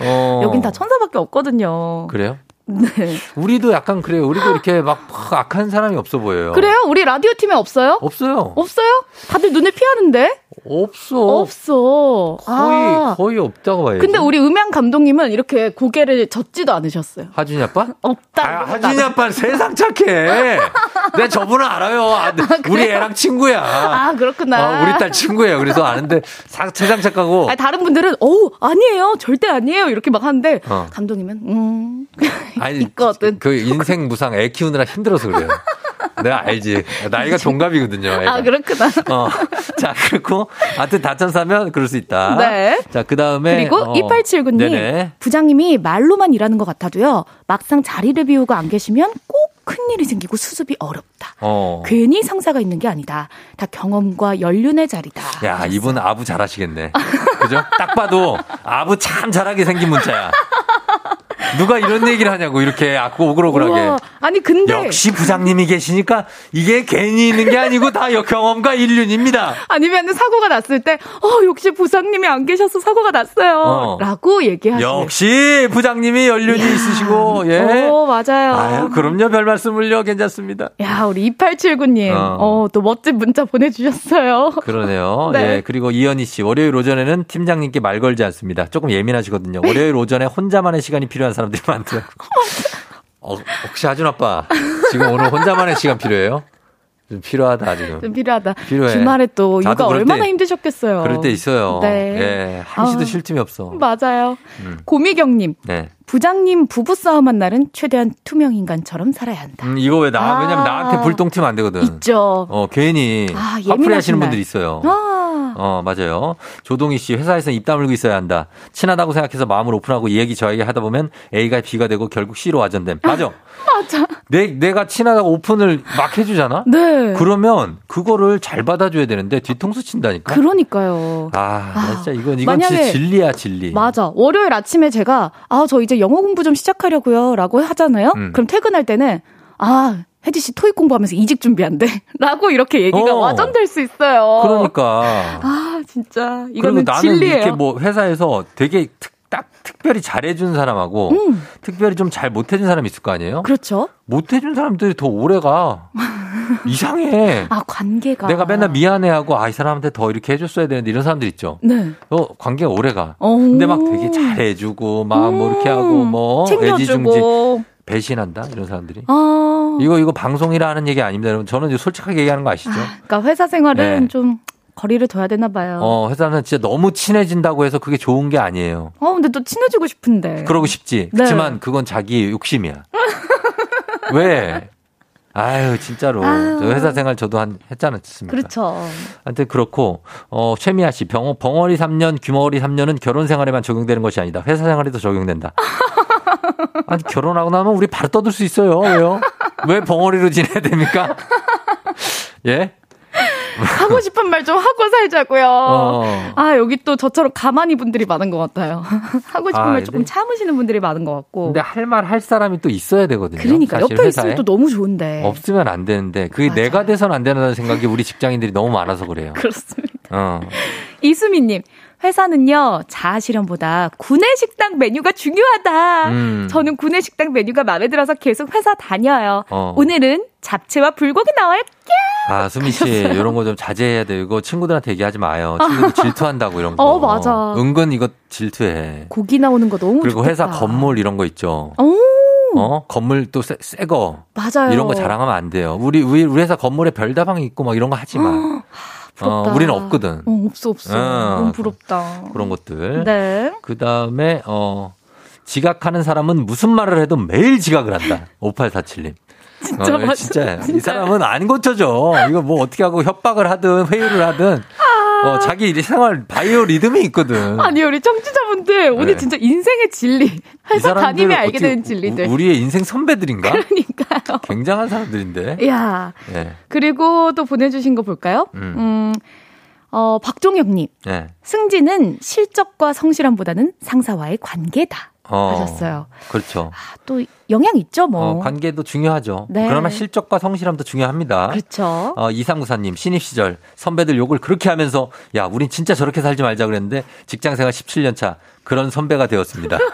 어. 여긴 다 천사밖에 없거든요. 그래요? 네. 우리도 약간 그래요. 우리도 이렇게 막 악한 사람이 없어 보여요. 그래요? 우리 라디오 팀에 없어요? 없어요. 없어요? 다들 눈을 피하는데? 없어. 없어. 거의 아. 거의 없다고 봐야지. 근데 우리 음향 감독님은 이렇게 고개를 젓지도 않으셨어요. 하준이 아빠? 없다. 아, 하준이 아빠 세상 착해. 내가 저분은 알아요. 아, 우리 애랑 친구야. 아, 그렇구나. 어, 우리 딸 친구예요. 그래서 아는데 사- 세상 착하고. 아니, 다른 분들은 어우 아니에요 절대 아니에요 이렇게 막 하는데 어. 감독님은 음 아니, 있거든. 그 인생 무상 애 키우느라 힘들어서 그래요. 내가 알지. 나이가 동갑이거든요. 애가. 아 그렇구나. 어. 자, 그렇고, 하여튼 다천 사면 그럴 수 있다. 네. 자, 그 다음에. 그리고 2879님 네네. 부장님이 말로만 일하는 것 같아도요 막상 자리를 비우고 안 계시면 꼭 큰일이 생기고 수습이 어렵다. 어. 괜히 상사가 있는 게 아니다. 다 경험과 연륜의 자리다. 야, 이분 아부 잘하시겠네. 그죠? 딱 봐도 아부 참 잘하게 생긴 문자야. 누가 이런 얘기를 하냐고, 이렇게 아고 오글오글하게. 우와, 아니 근데 역시 부장님이 계시니까 이게 괜히 있는 게 아니고 다 경험과 인륜입니다. 아니면 사고가 났을 때, 어, 역시 부장님이 안 계셔서 사고가 났어요. 어. 라고 얘기하시요 역시 부장님이 연륜이 있으시고, 예. 오, 맞아요. 아유, 그럼요. 별 말씀을요. 괜찮습니다. 야, 우리 2879님. 어. 어. 또 멋진 문자 보내 주셨어요. 그러네요. 네. 예. 그리고 이현희 씨, 월요일 오전에는 팀장님께 말 걸지 않습니다. 조금 예민하시거든요. 월요일 오전에 혼자만의 시간이 필요한 사람들이 많더라고요. 어, 혹시 하준 아빠, 지금 오늘 혼자만의 시간 필요해요? 좀 필요하다, 지금. 좀 필요하다. 필요해. 주말에 또 육아 얼마나 때- 힘드셨겠어요. 그럴 때 있어요. 네. 예. 한시도 아. 쉴 틈이 없어. 맞아요. 음. 고미경님. 네. 부장님 부부싸움 한 날은 최대한 투명 인간처럼 살아야 한다. 음, 이거 왜 나, 아. 왜냐면 나한테 불똥 튀면 안 되거든. 있죠. 어, 괜히. 아, 화풀이 예민하신 하시는 날. 분들이 있어요. 아. 어, 맞아요. 조동희 씨, 회사에서 입 다물고 있어야 한다. 친하다고 생각해서 마음을 오픈하고 이 얘기 저 얘기 하다 보면 A가 B가 되고 결국 C로 와전됨. 맞아. 맞아. 내, 내가 친하다고 오픈을 막 해주잖아? 네. 그러면 그거를 잘 받아줘야 되는데 뒤통수 친다니까? 그러니까요. 아, 나 진짜 이건, 이건 진짜 진리야, 진리. 맞아. 월요일 아침에 제가, 아, 저 이제 영어 공부 좀 시작하려고요. 라고 하잖아요. 음. 그럼 퇴근할 때는, 아, 혜지 씨 토익 공부하면서 이직 준비한대. 라고 이렇게 얘기가 어. 와전될 수 있어요. 그러니까. 아, 진짜. 이거는 나는 진리예요. 이렇게 뭐 회사에서 되게 특, 딱 특별히 잘해준 사람하고 음. 특별히 좀 잘 못해준 사람이 있을 거 아니에요? 그렇죠. 못해준 사람들이 더 오래가. 이상해. 아, 관계가. 내가 맨날 미안해하고 아 이 사람한테 더 이렇게 해줬어야 되는데 이런 사람들 있죠. 네. 어 관계 가 오래가. 어. 근데 막 되게 잘해주고 막뭐 이렇게 하고 뭐 애지중지. 배신한다 이런 사람들이. 아. 이거 이거 방송이라 하는 얘기 아닙니다, 여러분. 저는 이제 솔직하게 얘기하는 거 아시죠? 그러니까 회사 생활은 네. 좀 거리를 둬야 되나 봐요. 어. 어 회사는 진짜 너무 친해진다고 해서 그게 좋은 게 아니에요. 근데 또 친해지고 싶은데. 그러고 싶지. 네. 그렇지만 그건 자기 욕심이야. 왜? 아유 진짜로 아유. 저 회사 생활 저도 한 했잖아요. 그렇죠. 하여튼 그렇고 어 최미아 씨 병, 벙어리 3년 규머리 3년은 결혼 생활에만 적용되는 것이 아니다. 회사 생활에도 적용된다. 아니 결혼하고 나면 우리 바로 떠들 수 있어요. 왜요? 왜 벙어리로 지내야 됩니까? 예? 하고 싶은 말 좀 하고 살자고요. 어. 아, 여기 또 저처럼 가만히 분들이 많은 것 같아요. 하고 싶은 아, 말 조금 근데- 참으시는 분들이 많은 것 같고. 근데 할 말 할 사람이 또 있어야 되거든요. 그러니까 옆에 회사에. 있으면 또 너무 좋은데. 없으면 안 되는데 그게 맞아요. 내가 돼서는 안 된다는 생각이 우리 직장인들이 너무 많아서 그래요. 그렇습니다. 어. 이수민님, 회사는요, 자아실현보다 구내식당 메뉴가 중요하다. 음. 저는 구내식당 메뉴가 마음에 들어서 계속 회사 다녀요. 어. 오늘은 잡채와 불고기 나와요. 아, 수미 씨, 이런 거 좀 자제해야. 이거 친구들한테 얘기하지 마요. 친구들 질투한다고 이런 거. 어, 맞아. 은근 이거 질투해. 고기 나오는 거 너무 그리고 좋겠다. 회사 건물 이런 거 있죠. 오, 어? 건물 또 새, 새 거. 맞아요. 이런 거 자랑하면 안 돼요. 우리, 우리, 우리 회사 건물에 별다방이 있고 막 이런 거 하지 마. 어, 부럽다. 우리는 없거든. 어, 없어, 없어. 어. 너무 부럽다. 그런 것들. 네. 그 다음에, 어, 지각하는 사람은 무슨 말을 해도 매일 지각을 한다. 5847님. 진짜 맞아. 진짜. 이. 사람은 안 고쳐져. 이거 뭐 어떻게 하고 협박을 하든 회의를 하든 어, 자기 생활 바이오 리듬이 있거든. 아니, 우리 청취자분들 오늘 네. 진짜 인생의 진리. 회사 다니면 알게 되는 진리들. 우 리의 인생 선배들인가? 그러니까요. 굉장한 사람들인데. 야. 네. 그리고 또 보내주신 거 볼까요? 음. 음 어, 박종혁님. 네. 승진은 실적과 성실함보다는 상사와의 관계다. 어, 하셨어요. 그렇죠. 아, 또 영향 있죠, 뭐. 어, 관계도 중요하죠. 네. 그러나 실적과 성실함도 중요합니다. 그렇죠. 어, 이상구사님 신입 시절 선배들 욕을 그렇게 하면서 야, 우린 진짜 저렇게 살지 말자 그랬는데 직장 생활 17년 차 그런 선배가 되었습니다.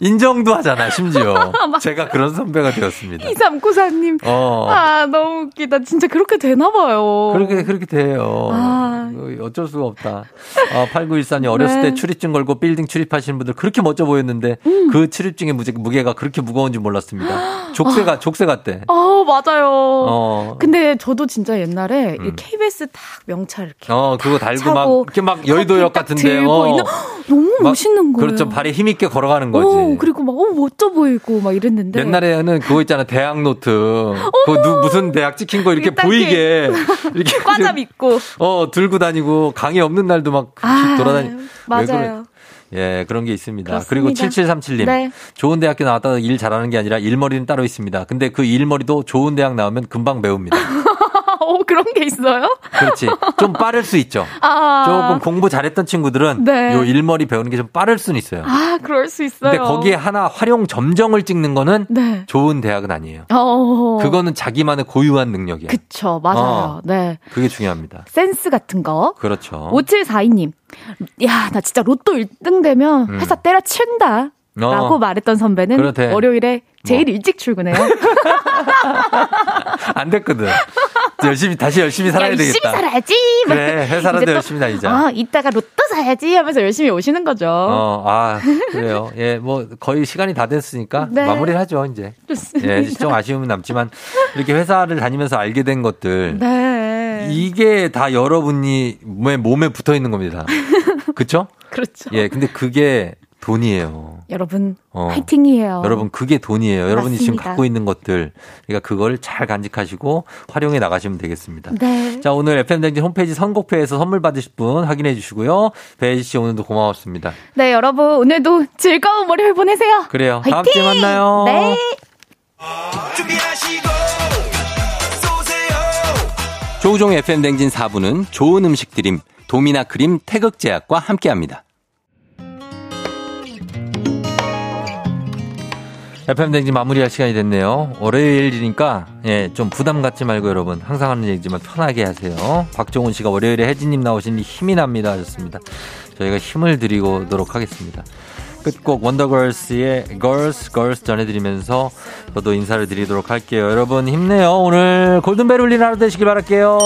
인정도 하잖아, 심지어. 제가 그런 선배가 되었습니다. 2394님. 어. 아, 너무 웃기다. 진짜 그렇게 되나봐요. 그렇게, 그렇게 돼요. 아. 어쩔 수가 없다. 아, 8914님, 어렸을 네. 때 출입증 걸고 빌딩 출입하시는 분들 그렇게 멋져 보였는데 음. 그 출입증의 무게가 그렇게 무거운지 몰랐습니다. 족쇄가, 아. 족쇄 같대. 아, 맞아요. 어. 근데 저도 진짜 옛날에 음. KBS 딱 명찰 이렇게. 어, 그거 달고 막, 이렇게 막 여의도역 같은데. 어. 너무 멋있는 거예요. 그렇죠. 발에 힘있게 걸어가는 거지. 어, 그리고 막, 어, 멋져 보이고 막 이랬는데. 옛날에는 그거 있잖아. 대학 노트. 그 누, 무슨 대학 찍힌 거 이렇게 보이게. 이렇게. 과자 믿고. 어, 들고 다니고 강의 없는 날도 막 아, 돌아다니. 맞아요. 예, 그런 게 있습니다. 그렇습니다. 그리고 7737님. 네. 좋은 대학교 나왔다 일 잘하는 게 아니라 일머리는 따로 있습니다. 근데 그 일머리도 좋은 대학 나오면 금방 배웁니다. 어, 그런 게 있어요? 그렇지. 좀 빠를 수 있죠. 아. 조금 공부 잘했던 친구들은 네. 요 일머리 배우는 게 좀 빠를 수는 있어요. 아, 그럴 수 있어요. 근데 거기에 하나 활용 점정을 찍는 거는 네. 좋은 대학은 아니에요. 어. 그거는 자기만의 고유한 능력이야. 그쵸, 맞아요. 어. 네. 그게 중요합니다. 센스 같은 거. 그렇죠. 5742님. 야, 나 진짜 로또 1등 되면 음. 회사 때려친다. 어. 라고 말했던 선배는 그렇대. 월요일에 제일 뭐. 일찍 출근해요. 안 됐거든. 열심히 다시 열심히 살아야 열심히 되겠다. 열심히 살아야지. 그래 회사라도 열심히 다니자. 아 이따가 로또 사야지 하면서 열심히 오시는 거죠. 어, 아 그래요. 예, 뭐 거의 시간이 다 됐으니까 네. 마무리를 하죠 이제. 좋습니다. 예, 좀 아쉬움은 남지만 이렇게 회사를 다니면서 알게 된 것들. 네. 이게 다 여러분이 몸에, 몸에 붙어 있는 겁니다. 그렇죠? 그렇죠. 예, 근데 그게 돈이에요. 여러분 어, 화이팅이에요. 여러분 그게 돈이에요. 맞습니다. 여러분이 지금 갖고 있는 것들 그러니까 그걸 잘 간직하시고 활용해 나가시면 되겠습니다. 네. 자 오늘 FM 댕진 홈페이지 선곡표에서 선물 받으실 분 확인해 주시고요. 배지 씨 오늘도 고마웠습니다. 네 여러분 오늘도 즐거운 월요일 보내세요. 그래요. 화이팅! 다음 주에 만나요. 네. 조우종 FM 댕진 4부는 좋은 음식 드림 도미나 크림 태극제약과 함께합니다. FM 댕지 마무리할 시간이 됐네요. 월요일이니까 예, 좀 부담 갖지 말고 여러분 항상 하는 얘기지만 편하게 하세요. 박종훈 씨가 월요일에 혜진님 나오시니 힘이 납니다 하셨습니다. 저희가 힘을 드리도록 하겠습니다. 끝곡 원더걸스의 Girls Girls 전해드리면서 저도 인사를 드리도록 할게요. 여러분 힘내요. 오늘 골든벨 울리는 하루 되시길 바랄게요.